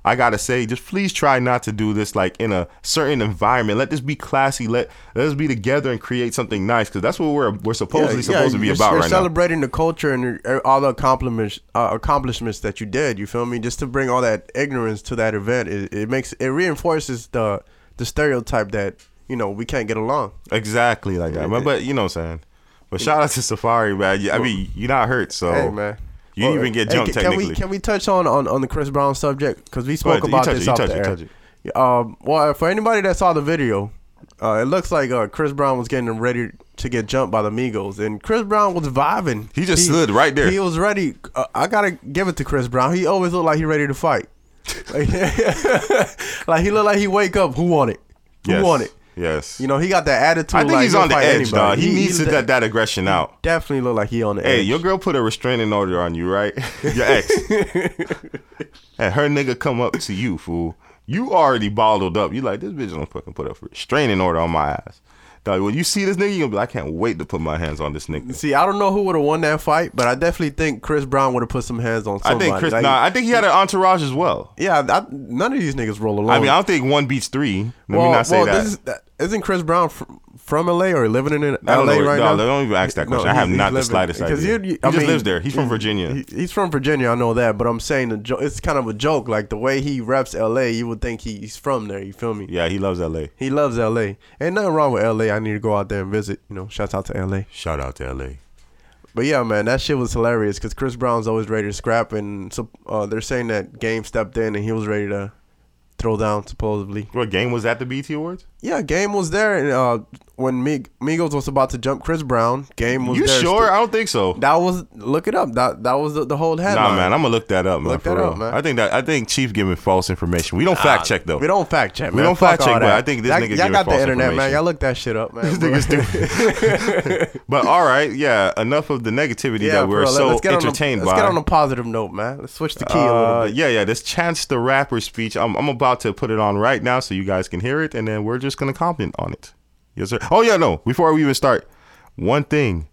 I gotta say, just please try not to do this like in a certain environment. Let this be classy. Let let us be together and create something nice because that's what we're we're supposedly supposed to be about right now. celebrating the culture and all the accomplishments uh, accomplishments that you did. You feel me? Just to bring all that ignorance to that event, it, it makes it reinforces the the stereotype that you know we can't get along. Exactly like that. But, but you know what I'm saying. But shout out to Safaree, man. I mean, you're not hurt, so Hey man. you didn't even get hey, jumped can, technically. Can we can we touch on on, on the Chris Brown subject because we spoke about this it, off the it, air. Um, well, for anybody that saw the video, uh, it looks like uh, Chris Brown was getting ready to get jumped by the Migos, and Chris Brown was vibing. He just stood right there. He was ready. Uh, I gotta give it to Chris Brown. He always looked like he ready to fight. Like, like he looked like he wake up. Who want it? Who yes. want it? Yes. You know, he got that attitude. I think like he's on the edge, dog. He, needs he's to let that aggression out. Definitely look like he on the Hey, edge. your girl put a restraining order on you, right? Your ex. and her nigga come up to you, fool. You already bottled up. You like, this bitch don't fucking put a restraining order on my ass. Dog, when you see this nigga, you gonna be like, I can't wait to put my hands on this nigga. See, I don't know who would have won that fight, but I definitely think Chris Brown would have put some hands on I think Chris, Like, nah, I think he had an entourage as well. yeah, I, none of these niggas roll alone. I mean, I don't think one beats three. Let me not say that. This is, that. Isn't Chris Brown from, from LA or living in LA know. right no, now? don't even ask that question. I have not he's the slightest living- idea. you- you- He I just mean, lives there. He's from Virginia. he- he's from Virginia. I know that, but I'm saying the jo- it's kind of a joke. Like the way he reps LA, you would think he's from there. You feel me? Yeah, he loves LA. He loves LA. Ain't nothing wrong with LA. I need to go out there and visit. You know, shout out to LA. Shout out to LA. But yeah, man, that shit was hilarious because Chris Brown's always ready to scrap, and so uh, they're saying that Game stepped in and he was ready to throw down supposedly. What game was at the BT Awards? Yeah, Game was there, and uh, when Mig- Migos was about to jump Chris Brown, Game was You there. sure? I don't think so. That was look it up. That that was the, the whole headline. Nah, man, I'm gonna look that up, man. Look for that real. up, man. I think that I think Chief giving false information. We don't fact check though. We don't fact check. We don't Fuck fact check, but. I think this y'all, nigga y'all got the internet, man. Y'all look that shit up, man. This nigga's stupid. but all right, yeah. Enough of the negativity yeah, that we're so entertained by. Let's get on a positive note, man. Let's switch the key a little Uh, bit. yeah, yeah. This Chance the Rapper speech. I'm, I'm about to put it on right now so you guys can hear it, and then we're just gonna comment on it. Yes, sir. Oh yeah, no. Before we even start, one thing: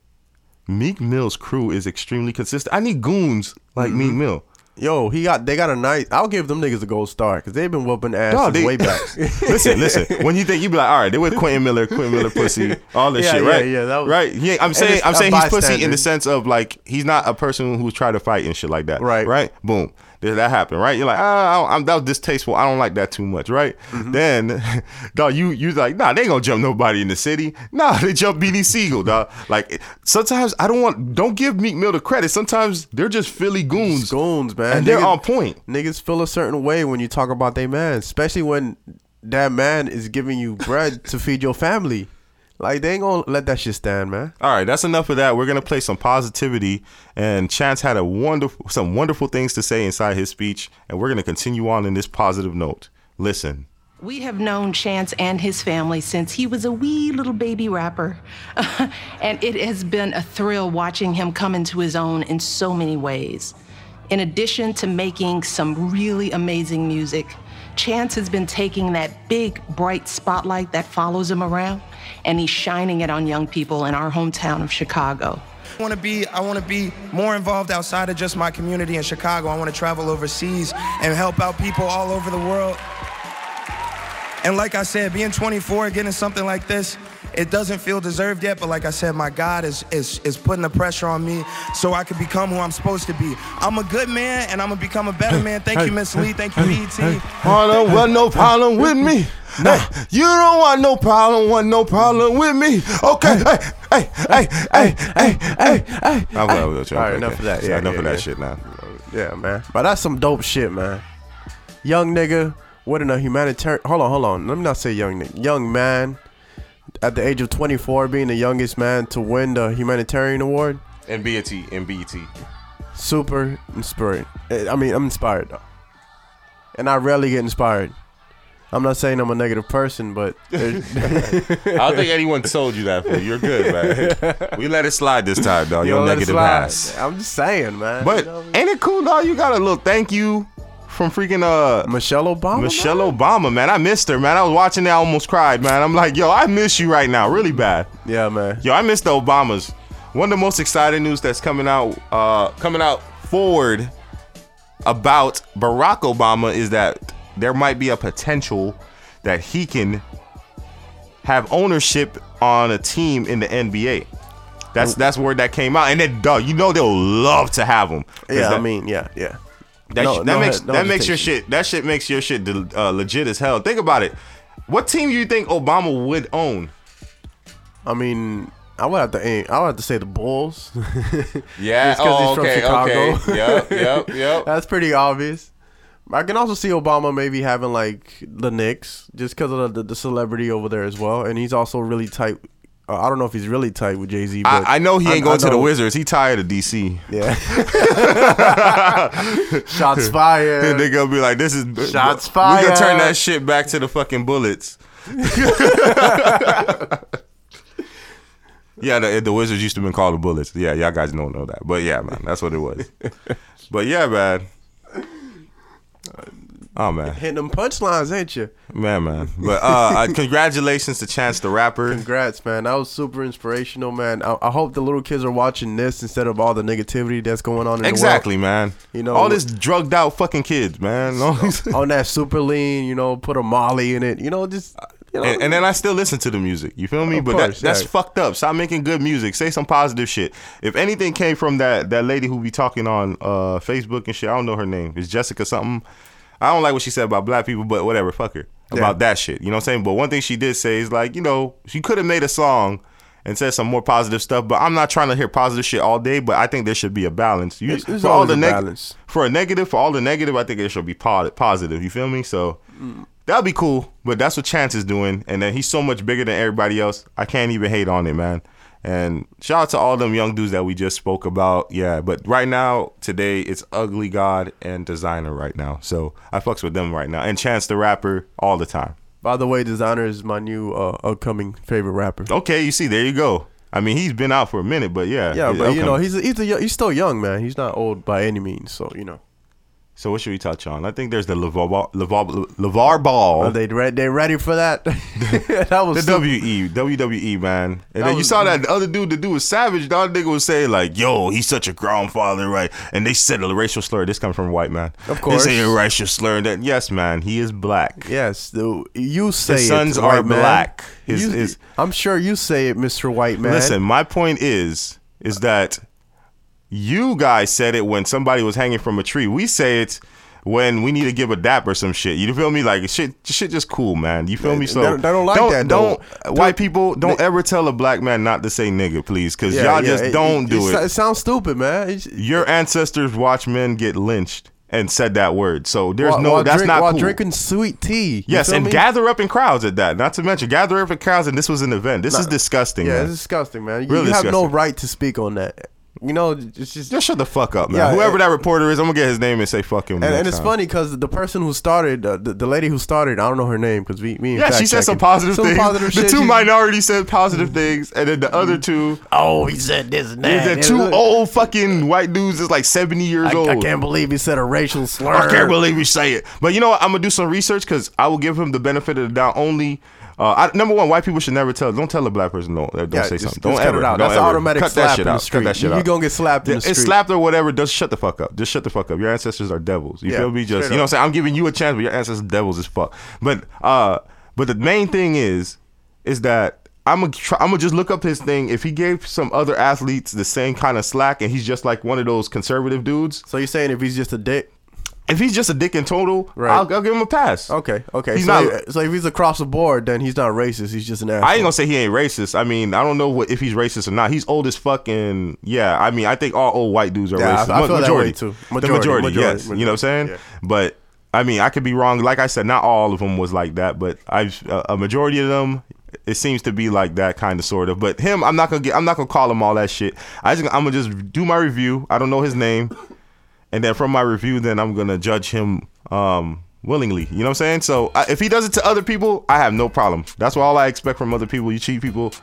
Meek Mill's crew is extremely consistent. I need goons like Mm-hmm. Meek Mill. Yo, he got they got a nice. I'll give them niggas a gold star because they've been whooping ass Dog, they- way back. listen, listen. When you think you be like, all right, they with Quentin Miller, Quentin Miller pussy, all this Yeah, shit, right? yeah, yeah, that was- right. Yeah, I'm saying, I'm saying he's pussy in the sense of like he's not a person who's tried to fight and shit like that. Right. Right. Boom. That happen? Right. You're like, ah, I I'm, that was distasteful. I don't like that too much. Right. Mm-hmm. Then, dog, you you like, nah, they gonna jump nobody in the city. Nah, they jump BD Siegel, dog. Like sometimes I don't want, don't give Meek Mill the credit. Sometimes they're just Philly goons. Goons, man. And they're on point. Niggas feel a certain way when you talk about their man, especially when that man is giving you bread to feed your family. Like they ain't gonna let that shit stand, man. All right, that's enough of that. We're gonna play some positivity, and Chance had a wonderful, some wonderful things to say inside his speech, and we're gonna continue on in this positive note. Listen, We have known Chance and his family since he was a wee little baby rapper. and it has been a thrill watching him come into his own in so many ways. In addition to making some really amazing music, Chance has been taking that big, bright spotlight that follows him around and he's shining it on young people in our hometown of Chicago. I want to be I want to be more involved outside of just my community in Chicago. I want to travel overseas and help out people all over the world. And like I said, being 24, getting something like this, it doesn't feel deserved yet, but like I said, my God is is is putting the pressure on me so I can become who I'm supposed to be. I'm a good man and I'm gonna become a better man. Thank you, Miss Lee. Thank you, E BET. Harlem, well, no problem with me. Hey, you don't want no problem, want no problem with me. Okay, hey, hey, hey, hey, hey, hey, hey. I'm well with you. All right, enough okay. of that. Yeah, Yeah, enough yeah, of that shit now. Yeah, man. But that's some dope shit, man. Young nigga winning a humanitarian. Hold on, hold on. Let me not say young nigga. Young man at the age of 24 being the youngest man to win the humanitarian award. And BET, and BET. Super inspired. Eh, I mean, I'm inspired though. And I rarely get inspired. I'm not saying I'm a negative person, but I don't think anyone told you that. You're good, man. We let it slide this time, dog. You Your don't let it negative ass. I'm just saying, man. But ain't it cool, dog? You got a little thank you from freaking uh Michelle Obama. Michelle Obama, man. I missed her, man. I was watching that, I almost cried, man. I'm like, yo, I miss you right now, really bad. Yeah, man. Yo, I miss the Obamas. One of the most exciting news that's coming out, uh, coming out forward about Barack Obama is that there might be a potential that he can have ownership on a team in the NBA. That's that's where that came out, and then dog, you know they'll love to have him. Yeah, I mean, yeah, yeah. That, No, sh- that no makes no that makes your shit that shit makes your shit uh, legit as hell. Think about it. What team do you think Obama would own? I mean, I would have to aim. I would have to say the Bulls. Yeah, Just 'cause oh, he's from okay, Chicago. okay. Yep, yep, yep. That's pretty obvious. I can also see Obama maybe having like the Knicks, just because of the, the celebrity over there as well, and he's also really tight. Uh, I don't know if he's really tight with Jay Z. but I, I know he ain't going to the Wizards. He tired of DC. Yeah. Shots fired. they gonna be like, "This is Shots fired." We gonna turn that shit back to the fucking Bullets." yeah, the, the Wizards used to been called the Bullets. Yeah, y'all guys don't know that, but yeah, man, that's what it was. but yeah, man. Oh man, Hitting them punchlines, ain't you? man, man. But uh, uh, congratulations to Chance the Rapper. Congrats, man. That was super inspirational, man. I, I hope the little kids are watching this instead of all the negativity that's going on in Exactly, the world. Exactly, man. You know, all this drugged out fucking kids, man. On that super lean, you know, put a molly in it, you know, just you know, and, and then I still listen to the music. You feel me? But that, that's yeah. fucked up. Stop making good music. Say some positive shit. If anything came from that that lady who be talking on uh, Facebook and shit, I don't know her name. It's Jessica something. I don't like what she said about black people, but whatever, fuck her about that shit. You know what I'm saying? But one thing she did say is like, you know, she could have made a song and said some more positive stuff. But I'm not trying to hear positive shit all day. But I think there should be a balance. You, There's- there's for all the a neg- for a negative, for all the negative, I think there should be positive. You feel me? So that'd be cool. But that's what Chance is doing, and then he's so much bigger than everybody else. I can't even hate on it, man. And shout out to all them young dudes that we just spoke about. Yeah, but right now, today, it's Ugly God and Desiigner right now. So I fucks with them right now. And Chance the Rapper all the time. By the way, Desiigner is my new uh, upcoming favorite rapper. Okay, you see, there you go. I mean, he's been out for a minute, but yeah. Yeah, but you know, upcoming. he's he's a, he's still young, man. He's not old by any means, so you know. So what should we touch on? I think there's the LaVar Ball- LaVar, LaVar Ball. Are they ready? They ready for that? that was the E, WWE, WWE, man. And That then you was- saw that the other dude, the dude was savage. The other nigga was saying like, "Yo, he's such a grandfather, right?" And they said a racial slur. This comes from a white man. Of course. they say a racial slur. And then yes, man, he is black. Yes, the, you say His it, sons white are black. His- You- his- I'm sure you say it, Mr. White Man. Listen, my point is, is that you guys said it when somebody was hanging from a tree. We say it when we need to give a dap or some shit. You feel me? Like shit, shit just cool, man. You feel me? So They don't- they don't like that, Don't though. white people don't ever tell a black man not to say nigga, please, because Yeah, y'all yeah, just it- don't it, do it, it. Sounds stupid, man. It's- Your ancestors watched men get lynched and said that word. So there's while- no while that's drink- not while cool. drinking sweet tea. Yes, and me? gather up in crowds at that. Not to mention gather up in crowds, and this was an event. This is disgusting. Yeah, man. it's disgusting, man. You, Really you have no right to speak on that. You know, it's just just shut the fuck up, man. Yeah, Whoever and- that reporter is, I'm gonna get his name and say fuck him. And, and it's time. funny because the person who started, uh, the, the lady who started, I don't know her name because we, me and Yeah, she said some positive Some things. positive the shit. two She- minorities said positive things, and then the other two. Oh, he said this and Yeah, that. the two old fucking white dudes is like 70 years I, old. I can't believe he said a racial slur. I can't believe he say it. But you know what? I'm gonna do some research because I will give him the benefit of the doubt. Only uh, I, number one, white people should never tell. Don't tell a black person don't don't Yeah, say just- something. Don't cut ever. it out. Don't That's ever. automatic Cut slap that shit in the out. street. Cut that shit You- you out. gonna get slapped in the It's slapped or whatever. Just shut the fuck up. Just shut the fuck up. Your ancestors are devils. You Yeah, feel me? Just you know what I'm saying. I'm giving you a chance, but your ancestors are devils as fuck. But uh, but the main thing is, is that. I'm gonna I'm gonna just look up his thing. If he gave some other athletes the same kind of slack, and he's just like one of those conservative dudes. So you're saying if he's just a dick? If he's just a dick in total, Right. I'll, I'll give him a pass. Okay, okay. He's so, not- so if he's across the board, then he's not racist. He's just an asshole. I ain't gonna say he ain't racist. I mean, I don't know what if he's racist or not. He's old as fucking yeah. I mean, I think all old white dudes are Yeah, I- racist. I Ma- feel that majority way, too. the Majority, majority, majority, yes. You know what I'm saying? yeah. But I mean, I could be wrong. Like I said, not all of them was like that, but I've a a majority of them. It seems to be like that kind of sort of. But him, I'm not gonna get. I'm not gonna call him all that shit. I just, I'm gonna just do my review. I don't know his name, and then from my review, then I'm gonna judge him um willingly. You know what I'm saying? So I, if he does it to other people, I have no problem. That's what all I expect from other people. You cheat people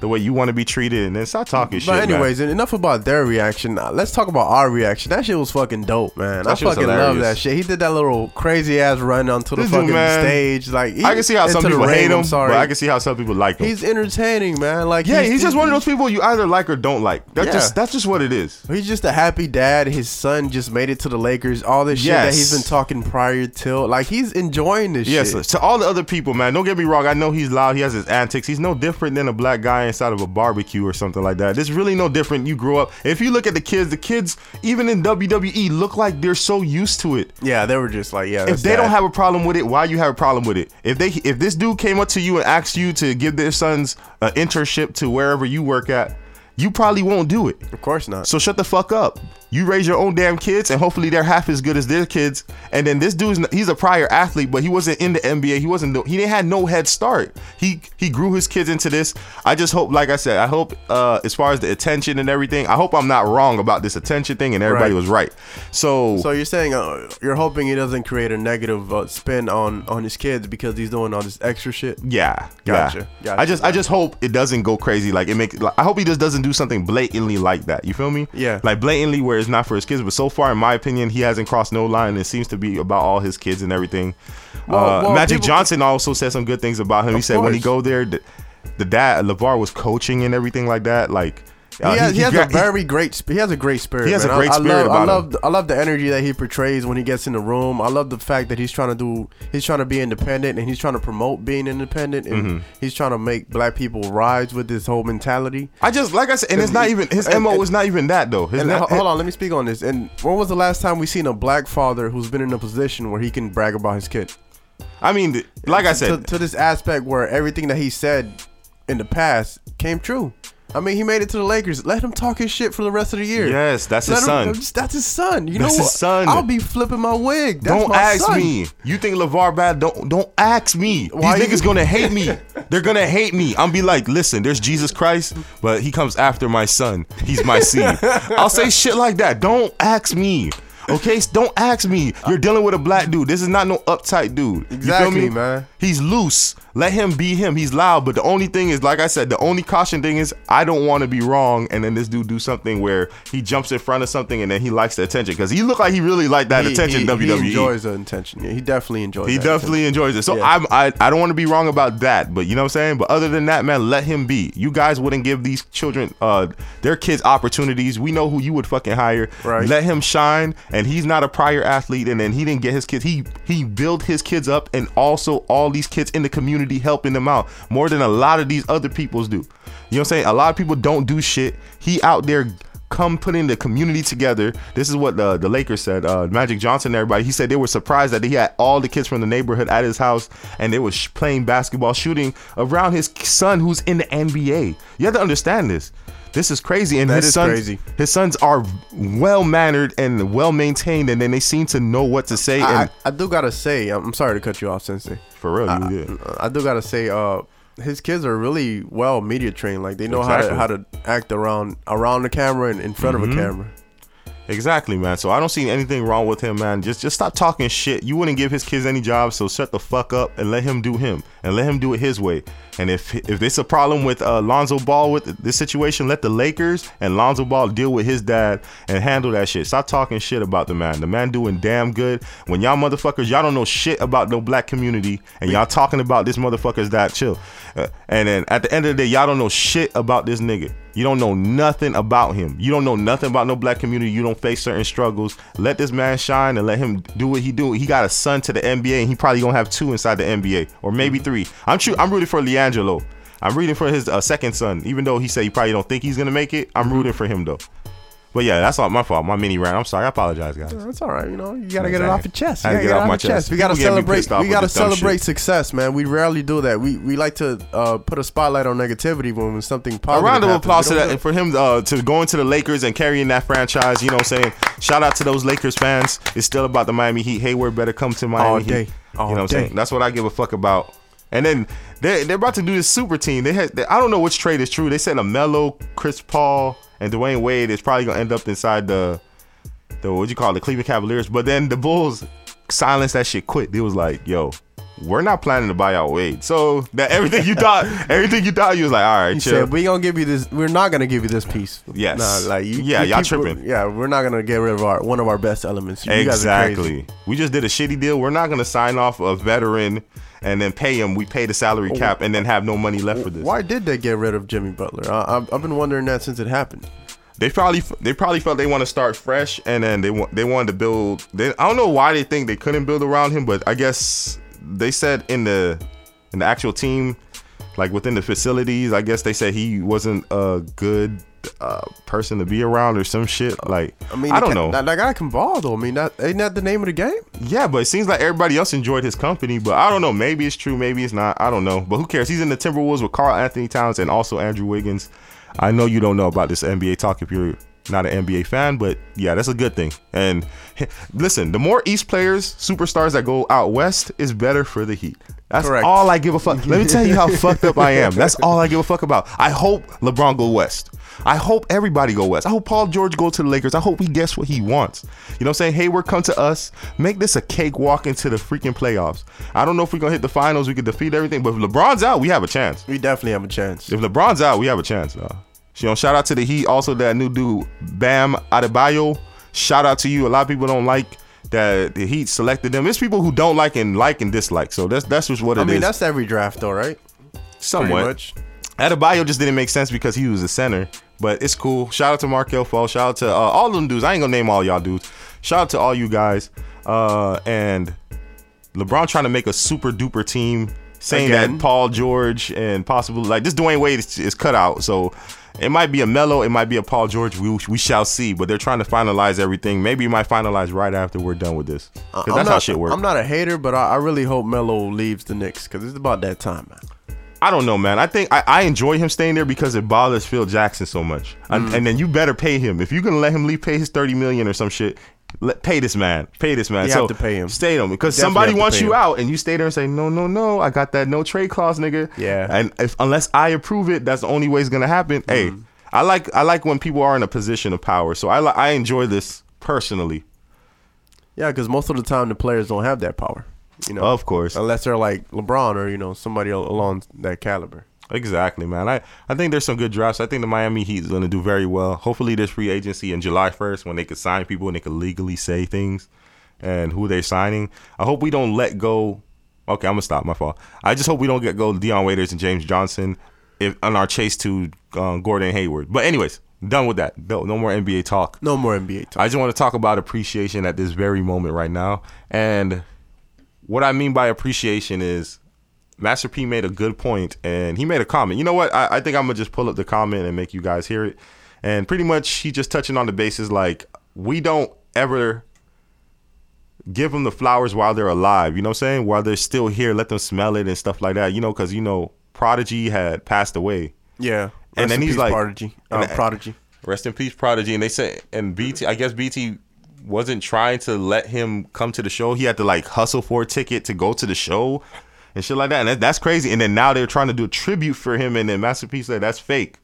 the way you want to be treated, and then stop talking shit. But man. anyways, enough about their reaction. Now, let's talk about our reaction. That shit was fucking dope, man. That I fucking love that shit. He did that little crazy ass run onto the This fucking man, stage. Like he- I can see how some people hate ring, him, sorry. but I can see how some people like him. He's entertaining, man. Like yeah, he's, just one of those people you either like or don't like. That's Yeah. just that's just what it is. He's just a happy dad. His son just made it to the Lakers. All this shit that he's been talking prior to, like he's enjoying this shit. Yes, shit. to all the other people, man. Don't get me wrong. I know he's loud. He has his antics. He's no different than a black guy inside of a barbecue or something like that. It's really no different. You grow up. If you look at the kids, the kids, even in WWE, look like they're so used to it. Yeah, they were just like, yeah. if they don't have a problem with it, why you have a problem with it? If they if this dude came up to you and asked you to give their sons an internship to wherever you work at, you probably won't do it. Of course not. So shut the fuck up. You raise your own damn kids, and hopefully they're half as good as their kids. And then this dude's he's a prior athlete, but he wasn't in the NBA. He wasn't. He didn't had no head start. He he grew his kids into this. I just hope, like I said, I hope uh, as far as the attention and everything, I hope I'm not wrong about this attention thing, and everybody Right. was right. So So you're saying uh, you're hoping he doesn't create a negative uh, spin on on his kids because he's doing all this extra shit. Yeah, Gotcha, yeah. gotcha, I just, I just hope it doesn't go crazy. Like it make. Like, I hope he just doesn't do something blatantly like that. You feel me? Yeah. Like blatantly where it's not for his kids. But so far, in my opinion, he hasn't crossed no line. It seems to be about all his kids and everything. Well- uh, well, Magic people- Johnson also said some good things about him. he said when he go there, the, the dad LaVar was coaching and everything like that. Like He has, he, has gra- a very great. He has a great spirit. He has a great I, spirit I love, I love. the- I love the energy that he portrays when he gets in the room. I love the fact that he's trying to do. He's trying to be independent and he's trying to promote being independent and Mhm. he's trying to make black people rise with this whole mentality. I just like I said, and it's not even his And- mo and- is not even that though. His ne- hold on, let me speak on this. And when was the last time we seen a black father who's been in a position where he can brag about his kid? I mean, like I said, to, to this aspect where everything that he said in the past came true. I mean, he made it to the Lakers. Let him talk his shit for the rest of the year. Yes, that's his him- son. That's his son. You That's know his what? son. I'll be flipping my wig. That's don't my ask son. me. You think LaVar bad? Don't don't ask me. Why These you- niggas gonna hate me. They're gonna hate me. I'm be like, listen, there's Jesus Christ, but he comes after my son. He's my seed. I'll say shit like that. Don't ask me. Okay, don't ask me. You're dealing with a black dude. This is not no uptight dude. You Exactly, feel me? man. He's loose. Let him be him. He's loud, but the only thing is, like I said, the only caution thing is I don't want to be wrong, and then this dude do something where he jumps in front of something, and then he likes the attention because he look like he really like that He- attention. he, WWE. He enjoys the attention. Yeah, he definitely enjoys. It. He definitely attention. enjoys it. So Yeah. I'm, I I don't want to be wrong about that, but you know what I'm saying. But other than that, man, let him be. You guys wouldn't give these children, uh, their kids opportunities. We know who you would fucking hire. Right. Let him shine. And he's not a prior athlete, and then he didn't get his kids. He he built his kids up, and also all these kids in the community helping them out more than a lot of these other people's do. You know what I'm saying? A lot of people don't do shit. He out there come putting the community together. This is what the the Lakers said. Uh, Magic Johnson, and everybody. He said they were surprised that he had all the kids from the neighborhood at his house, and they were sh- playing basketball, shooting around his son who's in the NBA. You have to understand this. This is crazy, and That his is sons, crazy. his sons are well mannered and well maintained, and then they seem to know what to say. I, and I, I do gotta say, I'm sorry to cut you off, Sensei. For real, you I. I, I do gotta say, uh, his kids are really well media trained. Like they know Exactly. how to how to act around around the camera and in front of Mhm. a camera. Exactly, man. So I don't see anything wrong with him, man. Just just stop talking shit. You wouldn't give his kids any jobs, so shut the fuck up and let him do him and let him do it his way. And if if it's a problem with uh, Lonzo Ball with this situation, let the Lakers and Lonzo Ball deal with his dad and handle that shit. Stop talking shit about the man. The man doing damn good. When y'all motherfuckers, y'all don't know shit about no black community, and y'all talking about this motherfucker's dad. Chill. Uh, and then at the end of the day, y'all don't know shit about this nigga. You don't know nothing about him. You don't know nothing about no black community. You don't face certain struggles. Let this man shine and let him do what he do. He got a son to the NBA, and he probably gonna have two inside the NBA, or maybe three. I'm true. I'm rooting for LiAngelo. I'm rooting for his uh, second son, even though he said he probably don't think he's gonna make it. I'm rooting for him though. But yeah, that's all my fault. My mini rant. I'm sorry. I apologize, guys. That's all right. You know, you gotta get it off your chest. You I gotta get it off my chest. We gotta People celebrate. We gotta celebrate success, man. We rarely do that. We we like to uh, put a spotlight on negativity when something positive. A round of applause to that and for him uh, to go into the Lakers and carrying that franchise. You know what I'm saying? Shout out to those Lakers fans. It's still about the Miami Heat. Hayward better come to Miami All Heat. day. All you know what I'm saying? That's what I give a fuck about. And then they they're about to do this super team. They had they, I don't know which trade is true. They said a Melo, Chris Paul, and Dwyane Wade is probably gonna end up inside the the what you call it, the Cleveland Cavaliers. But then the Bulls silenced that shit quick. They was like, yo. We're not planning to buy out Wade, so that everything you thought, everything you thought, you was like, all right, chill. said, "We gonna give you this. We're not gonna give you this piece. Yes. Nah, like you, Yeah, you y'all keep- tripping. Yeah, we're not gonna get rid of our one of our best elements. You guys are crazy. Exactly. We just did a shitty deal. We're not gonna sign off a veteran and then pay him. We pay the salary cap and then have no money left for this. Why did they get rid of Jimmy Butler? I, I've, I've been wondering that since it happened. They probably they probably felt they want to start fresh and then they want they wanted to build. They, I don't know why they think they couldn't build around him, but I guess they said in the in the actual team, like within the facilities, I guess they said he wasn't a good uh, person to be around or some shit. Like I mean, I don't know. That, that guy can ball though. I mean, that ain't that the name of the game? Yeah, but it seems like everybody else enjoyed his company. But I don't know. Maybe it's true. Maybe it's not. I don't know. But who cares? He's in the Timberwolves with Karl-Anthony Towns and also Andrew Wiggins. I know you don't know about this NBA talk if you're not an NBA fan, but yeah, that's a good thing. And listen, the more East players, superstars that go out west is better for the Heat. That's Correct. all I give a fuck. Let me tell you how fucked up I am. That's all I give a fuck about. I hope LeBron go west. I hope everybody go west. I hope Paul George go to the Lakers. I hope he gets what he wants. You know what I'm saying? Hayward come to us. Make this a cakewalk into the freaking playoffs. I don't know if we're gonna hit the finals. We could defeat everything, but if LeBron's out, we have a chance. We definitely have a chance. If LeBron's out, we have a chance. Uh, you know, shout out to the Heat. Also, that new dude Bam Adebayo. Shout out to you. A lot of people don't like that the Heat selected them. It's people who don't like and like and dislike. So that's that's just what it I is. mean, that's every draft though, right? Somewhat. Much. Adebayo just didn't make sense because he was a center, but it's cool. Shout out to Markelle Fultz. Shout out to uh, all them dudes. I ain't gonna name all y'all dudes. Shout out to all you guys. Uh, and LeBron trying to make a super duper team, saying Again. that Paul George and possibly like this Dwyane Wade is, is cut out. So it might be a Melo, it might be a Paul George. We we shall see. But they're trying to finalize everything. Maybe it might finalize right after we're done with this. 'Cause I'm that's not, how shit works. I'm not a hater, but I, I really hope Melo leaves the Knicks because it's about that time, man. I don't know, man. I think I, I enjoy him staying there because it bothers Phil Jackson so much. And- Mm. And, then you better pay him. If you're gonna let him leave, pay his thirty million or some shit. Let, pay this man. Pay this man. You so have to pay him. Stay him because somebody wants you him. out, and you stay there and say, no, no, no. I got that no trade clause, nigga. Yeah. And if unless I approve it, that's the only way it's gonna happen. Mm-hmm. Hey, I like I like when people are in a position of power. So I li- I enjoy this personally. Yeah, because most of the time the players don't have that power. You know, Of course. unless they're like LeBron or you know somebody along that caliber. Exactly, man. I, I think there's some good drafts. I think the Miami Heat is going to do very well. Hopefully, there's free agency in July 1st when they could sign people and they could legally say things and who they're signing. I hope we don't let go. Okay, I'm gonna stop. My fault. I just hope we don't get go Dion Waiters and James Johnson if on our chase to um, Gordon Hayward. But anyways, done with that. No, no more NBA talk. No more NBA talk. I just want to talk about appreciation at this very moment right now. And what I mean by appreciation is Master P made a good point and he made a comment. You know what? I, I think I'm gonna just pull up the comment and make you guys hear it. And pretty much he just touching on the bases like we don't ever give them the flowers while they're alive. You know what I'm saying? While they're still here, let them smell it and stuff like that. You know, because you know Prodigy had passed away. Yeah. and then he's peace, like Prodigy. and- Uh, Prodigy. Rest in peace, Prodigy. And they say, and BT, I guess BT wasn't trying to let him come to the show. He had to like hustle for a ticket to go to the show and shit like that. And that, that's crazy. And then now they're trying to do a tribute for him. And then Master P said that's fake.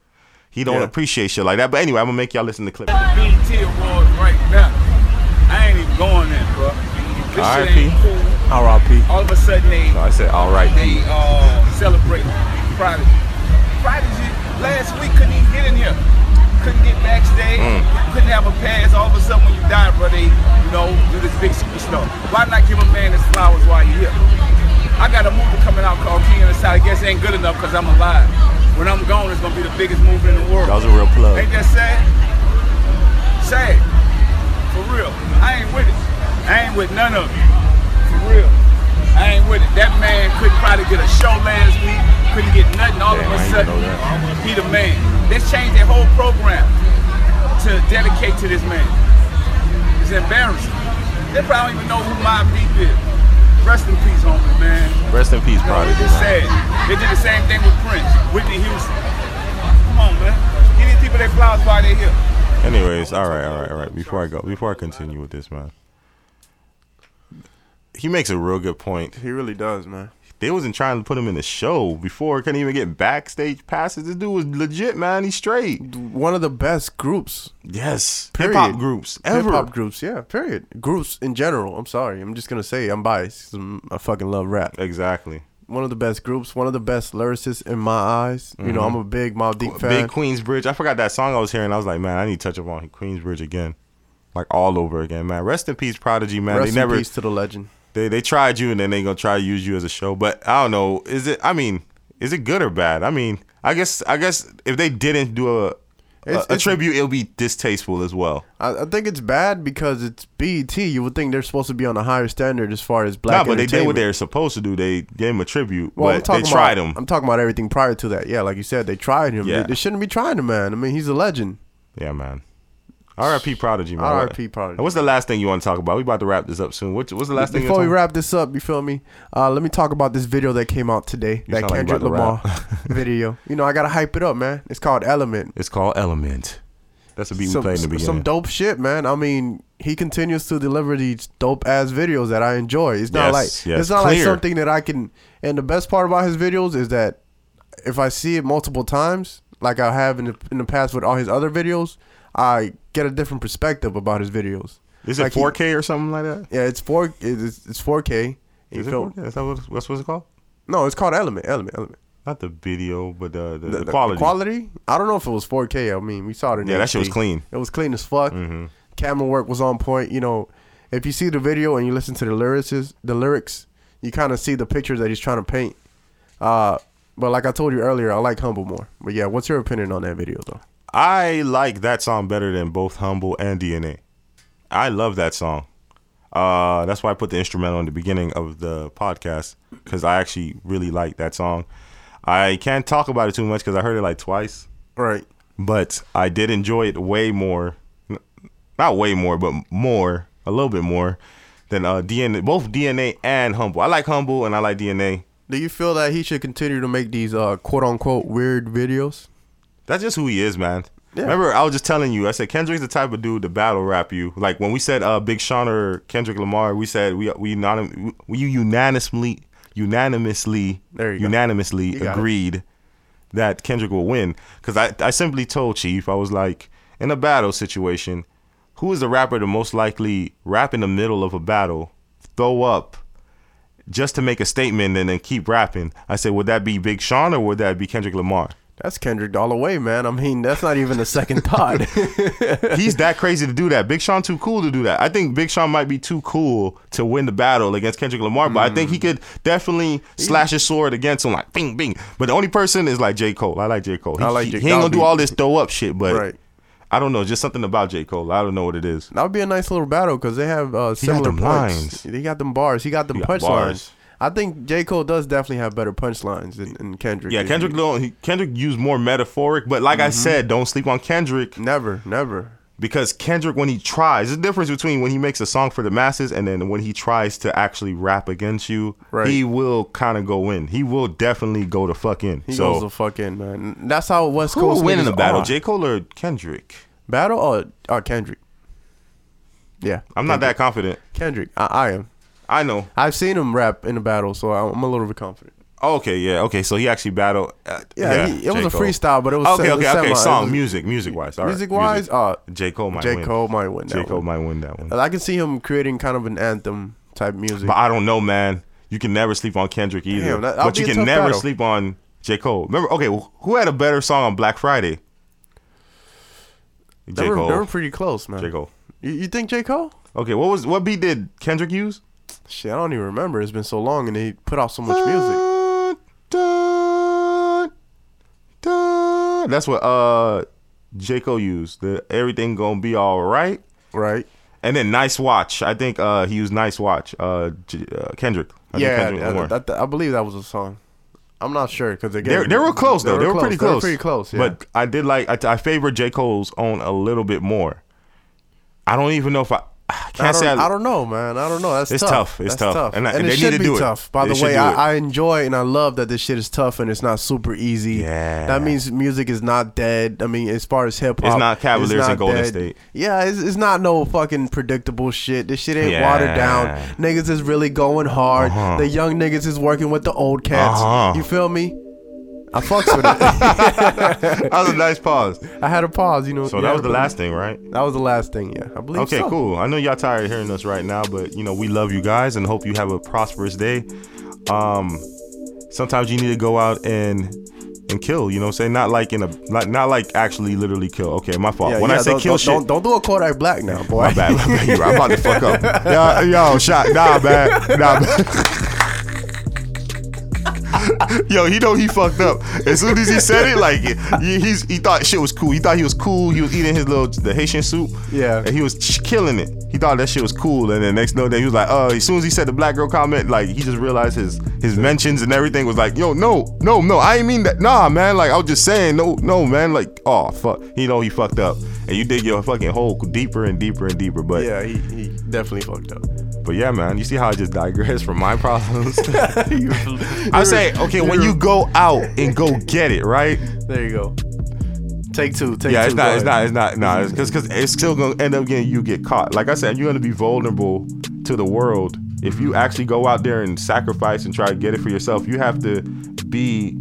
He don't Yeah. appreciate shit like that. But anyway, I'm gonna make y'all listen to the clip. BET Awards right now. I ain't even going there, bro. This shit R.I.P. ain't cool. R.I.P. All of a sudden they No, I said all right. they uh celebrate Prodigy. Prodigy last week couldn't even get in here. Couldn't get backstage. Mm. Couldn't have a pass. All of a sudden when you die, bro, they you know you're this big superstar. Why not give a man his flowers while you're here? I got a movie coming out called King of the South. I guess it ain't good enough because I'm alive. When I'm gone, it's gonna be the biggest movie in the world. That was a real plug. Ain't that sad? Sad. For real. I ain't with it. I ain't with none of it. For real. I ain't with it. That man couldn't probably get a show last week. Couldn't get nothing. All Damn, of a sudden, he the man. Let's change their whole program to dedicate to this man. It's embarrassing. They probably don't even know who Mobb Deep is. Rest in peace, homie, man. Rest in peace, You know, Prodigy. It's man. sad. They did the same thing with Prince, Whitney Houston. Come on, man. Give these people their flowers while they're here. Anyways, all right, all right, all right. Before I go, before I continue with this, man, he makes a real good point. He really does, man. They wasn't trying to put him in the show before. Couldn't even get backstage passes. This dude was legit, man. He's straight. One of the best groups. Yes, hip hop groups ever. Hip hop groups, yeah. Period. Groups in general. I'm sorry. I'm just gonna say I'm biased. I fucking love rap. Exactly. One of the best groups. One of the best lyricists in my eyes. You know, Mhm. I'm a big Mobb Deep fan. Big Queensbridge. I forgot that song I was hearing. I was like, man, I need to touch up on Queensbridge again, like all over again, man. Rest in peace, Prodigy, man. Rest they in never peace to the legend. They they tried you and then they gonna try to use you as a show. But I don't know. Is it? I mean, is it good or bad? I mean, I guess I guess if they didn't do a a, It's- a it's- tribute, it'll be distasteful as well. I, I think it's bad because it's BET. You would think they're supposed to be on a higher standard as far as black. nah, but they did what they're supposed to do. They gave him a tribute, Well, but they tried about, him. I'm talking about everything prior to that. Yeah, like you said, they tried him. Yeah. They, they shouldn't be trying him, man. I mean, he's a legend. Yeah, man. R.I.P. Prodigy, man. R.I.P. Prodigy. What's the last thing you want to talk about? We about to wrap this up soon. What, what's the last thing? you Before we wrap this up, you feel me? Uh, let me talk about this video that came out today. You that sound like Kendrick Lamar video. You know, I gotta hype it up, man. It's called Element. It's called Element. That's a beat some, we played in the beginning. Some dope shit, man. I mean, he continues to deliver these dope ass videos that I enjoy. It's not Yes, like yes, it's not like something that I can. And the best part about his videos is that if I see it multiple times, like I have in the in the past with all his other videos, I get a different perspective about his videos. Is it Like he- 4K or something like that? Yeah, it's four. It's, it's 4K. Is it feel- 4K? Is that what, what's what's it called? No, it's called Element. Element. Element. Not the video, but the, the, The, the quality. quality? I don't know if it was 4K. I mean, we saw it in Yeah, that shit was clean. It was clean as fuck. Mm-hmm. Camera work was on point. You know, if you see the video and you listen to the lyrics, the lyrics, you kind of see the pictures that he's trying to paint. Uh, but like I told you earlier, I like Humble more. But yeah, what's your opinion on that video though? I like that song better than both Humble and DNA. I love that song. Uh, that's why I put the instrumental in the beginning of the podcast because I actually really like that song. I can't talk about it too much because I heard it like twice. Right. But I did enjoy it way more, not way more, but more, a little bit more than uh DNA. Both DNA and Humble. I like Humble and I like DNA. Do you feel that he should continue to make these uh, quote unquote weird videos? That's just who he is, man. Yeah. Remember, I was just telling you. I said Kendrick's the type of dude to battle rap you. Like when we said uh, Big Sean or Kendrick Lamar, we said we we unanim- we unanimously unanimously unanimously it. agreed that Kendrick will win. Because I I simply told Chief I was like in a battle situation, who is the rapper to most likely rap in the middle of a battle, throw up just to make a statement and then keep rapping? I said, would that be Big Sean or would that be Kendrick Lamar? That's Kendrick all the way, man. I mean, that's not even a second thought. He's that crazy to do that. Big Sean too cool to do that. I think Big Sean might be too cool to win the battle against Kendrick Lamar, but I think Mm. he could definitely slash his sword against him like bing bing. But the only person is like J. Cole. I like J. Cole. He, I like J- he ain't gonna do all this throw up shit, but Right. I don't know, just something about J. Cole. I don't know what it is. That would be a nice little battle because they have uh, He got similar points. lines. He got them bars. He got them He got punch bars. lines. I think J. Cole does definitely have better punchlines than, than Kendrick. Yeah, Kendrick don't he, Kendrick used more metaphoric, but like I Mhm. said, don't sleep on Kendrick. Never, never. Because Kendrick, when he tries, there's a difference between when he makes a song for the masses and then when he tries to actually rap against you. Right. He will kind of go in. He will definitely go to fuck in. He so goes the fuck in, man. That's how West who Coast will win in the battle, are. J Cole or Kendrick? Battle or uh, Kendrick? Yeah, I'm not that confident. Kendrick, I, I am. I know. I've seen him rap in a battle, so I'm a little bit confident. Okay, yeah, okay. So he actually battled. Uh, Yeah, he- it was J. a Cole. freestyle, but it was okay, se- okay, okay. semi- Song, was- music, music wise. All right, Music-wise, music. uh, J Cole might J. win. Cole might win that J Cole one. might win that one. I can see him creating kind of an anthem type music. But I don't know, man. You can never sleep on Kendrick either. Damn, that- but you can never battle. sleep on J. Cole. Remember, okay, who had a better song on Black Friday? J. Cole. they were pretty close, man. J. Cole. You, you think J. Cole? Okay, what was what beat did Kendrick use? Shit, I don't even remember. It's been so long, and he put out so much music. That's what uh J. Cole used. The everything gonna be all right. Right. And then Nice Watch. I think uh he used Nice Watch. Uh, J- uh Kendrick. I yeah, Kendrick I, I believe that was a song. I'm not sure because They, they were close though. They were, pretty They were close. pretty close. Yeah. But I did like I, I favor J Cole's own a little bit more. I don't even know if I, I I can't don't, say I, don't know, man. I don't know. That's It's tough. tough. It's That's tough. And I- And, they it need should to be do it. tough. By They the way. I, I enjoy and I love that this shit is tough and it's not super easy. Yeah. That means music is not dead. I mean, as far as hip hop, It's not Cavaliers and Golden State. Yeah, it's, it's not no fucking predictable shit. This shit ain't Yeah. watered down. Niggas is really going hard. Uh-huh. The young niggas is working with the old cats. Uh-huh. You feel me? I fucks with it. that was a nice pause. I had a pause, you know. So that was the last thing, right? That was the last thing, yeah. I believe Okay, so. cool. I know y'all tired of hearing us right now, but you know we love you guys and hope you have a prosperous day. Um, sometimes you need to go out and and kill. You know, what I'm saying not like in a not not like actually literally kill. Okay, my fault. Yeah, when yeah, I say don't, kill don't, shit, don't, don't do a Kodak Black now, boy. My bad. My bad. You're right. I'm about to fuck up. Yo, yo, shot. Nah, man. Nah, man. Yo, he know he fucked up. As soon as he said it, like he, he's he thought shit was cool. He thought he was cool. He was eating his little the Haitian soup. Yeah. And he was ch- killing it. He thought that shit was cool. And then next no day he was like, oh, as soon as he said the black girl comment, like he just realized his his mentions and everything was like, yo, no, no, no, I ain't mean that. Nah, man. Like I was just saying, no, no, man. Like, oh fuck. He know he fucked up. And you dig your fucking hole deeper and deeper and deeper. But Yeah, he, he definitely fucked up. But yeah, man, you see how I just digress from my problems. I say, okay, when you go out and go get it, right? There you go. Take two. Take yeah, two. it's not, it's not, it's not, nah, it's because because it's still gonna end up getting you get caught. Like I said, you're gonna be vulnerable to the world if you actually go out there and sacrifice and try to get it for yourself. You have to be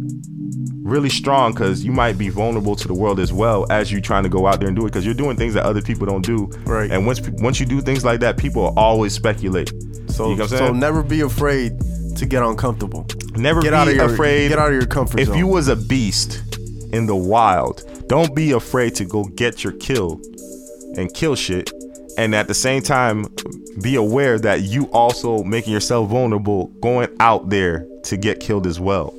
really strong because you might be vulnerable to the world as well as you trying to go out there and do it because you're doing things that other people don't do. Right. And once once you do things like that, people always speculate. So, you know so never be afraid to get uncomfortable. Never get be out of your, afraid. Get out of your comfort if zone. you was a beast in the wild, don't be afraid to go get your kill and kill shit. And at the same time, be aware that you also making yourself vulnerable going out there to get killed as well.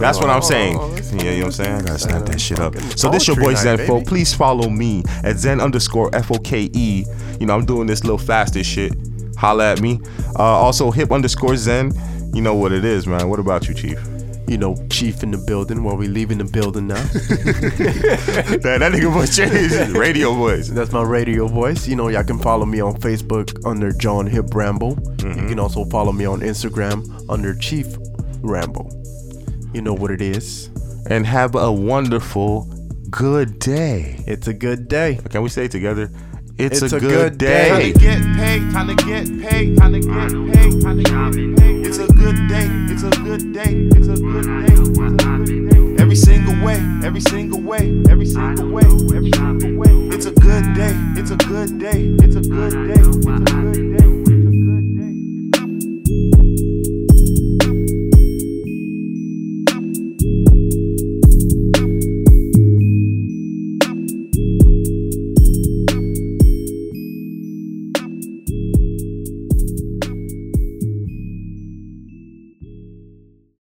That's what I'm saying. Yeah, you know what I'm saying? I gotta snap that shit up. So this your boy Poetry night, Zenfo. Please follow me at Zen underscore F O K E. You know, I'm doing this little fastest shit. Holla at me. Uh, also hip underscore Zen. You know what it is, man. What about you, Chief? you know, chief in the building while we leaving the building now. that, that nigga voice changed. Radio voice. That's my radio voice. You know, y'all can follow me on Facebook under John Hip Ramble. Mm-hmm. You can also follow me on Instagram under Chief Ramble. You know what it is. And have a wonderful, good day. It's a good day. Can we say it together? It's, It's a, a good, good day. day. Time to get paid, time to get paid, time to get paid, time to get paid. It's a good day, it's a good day, it's a good day. It's a good day. Every Every single way, every single way, every single way, every single way. It's a good day, it's a good day, it's a good day, it's a good day.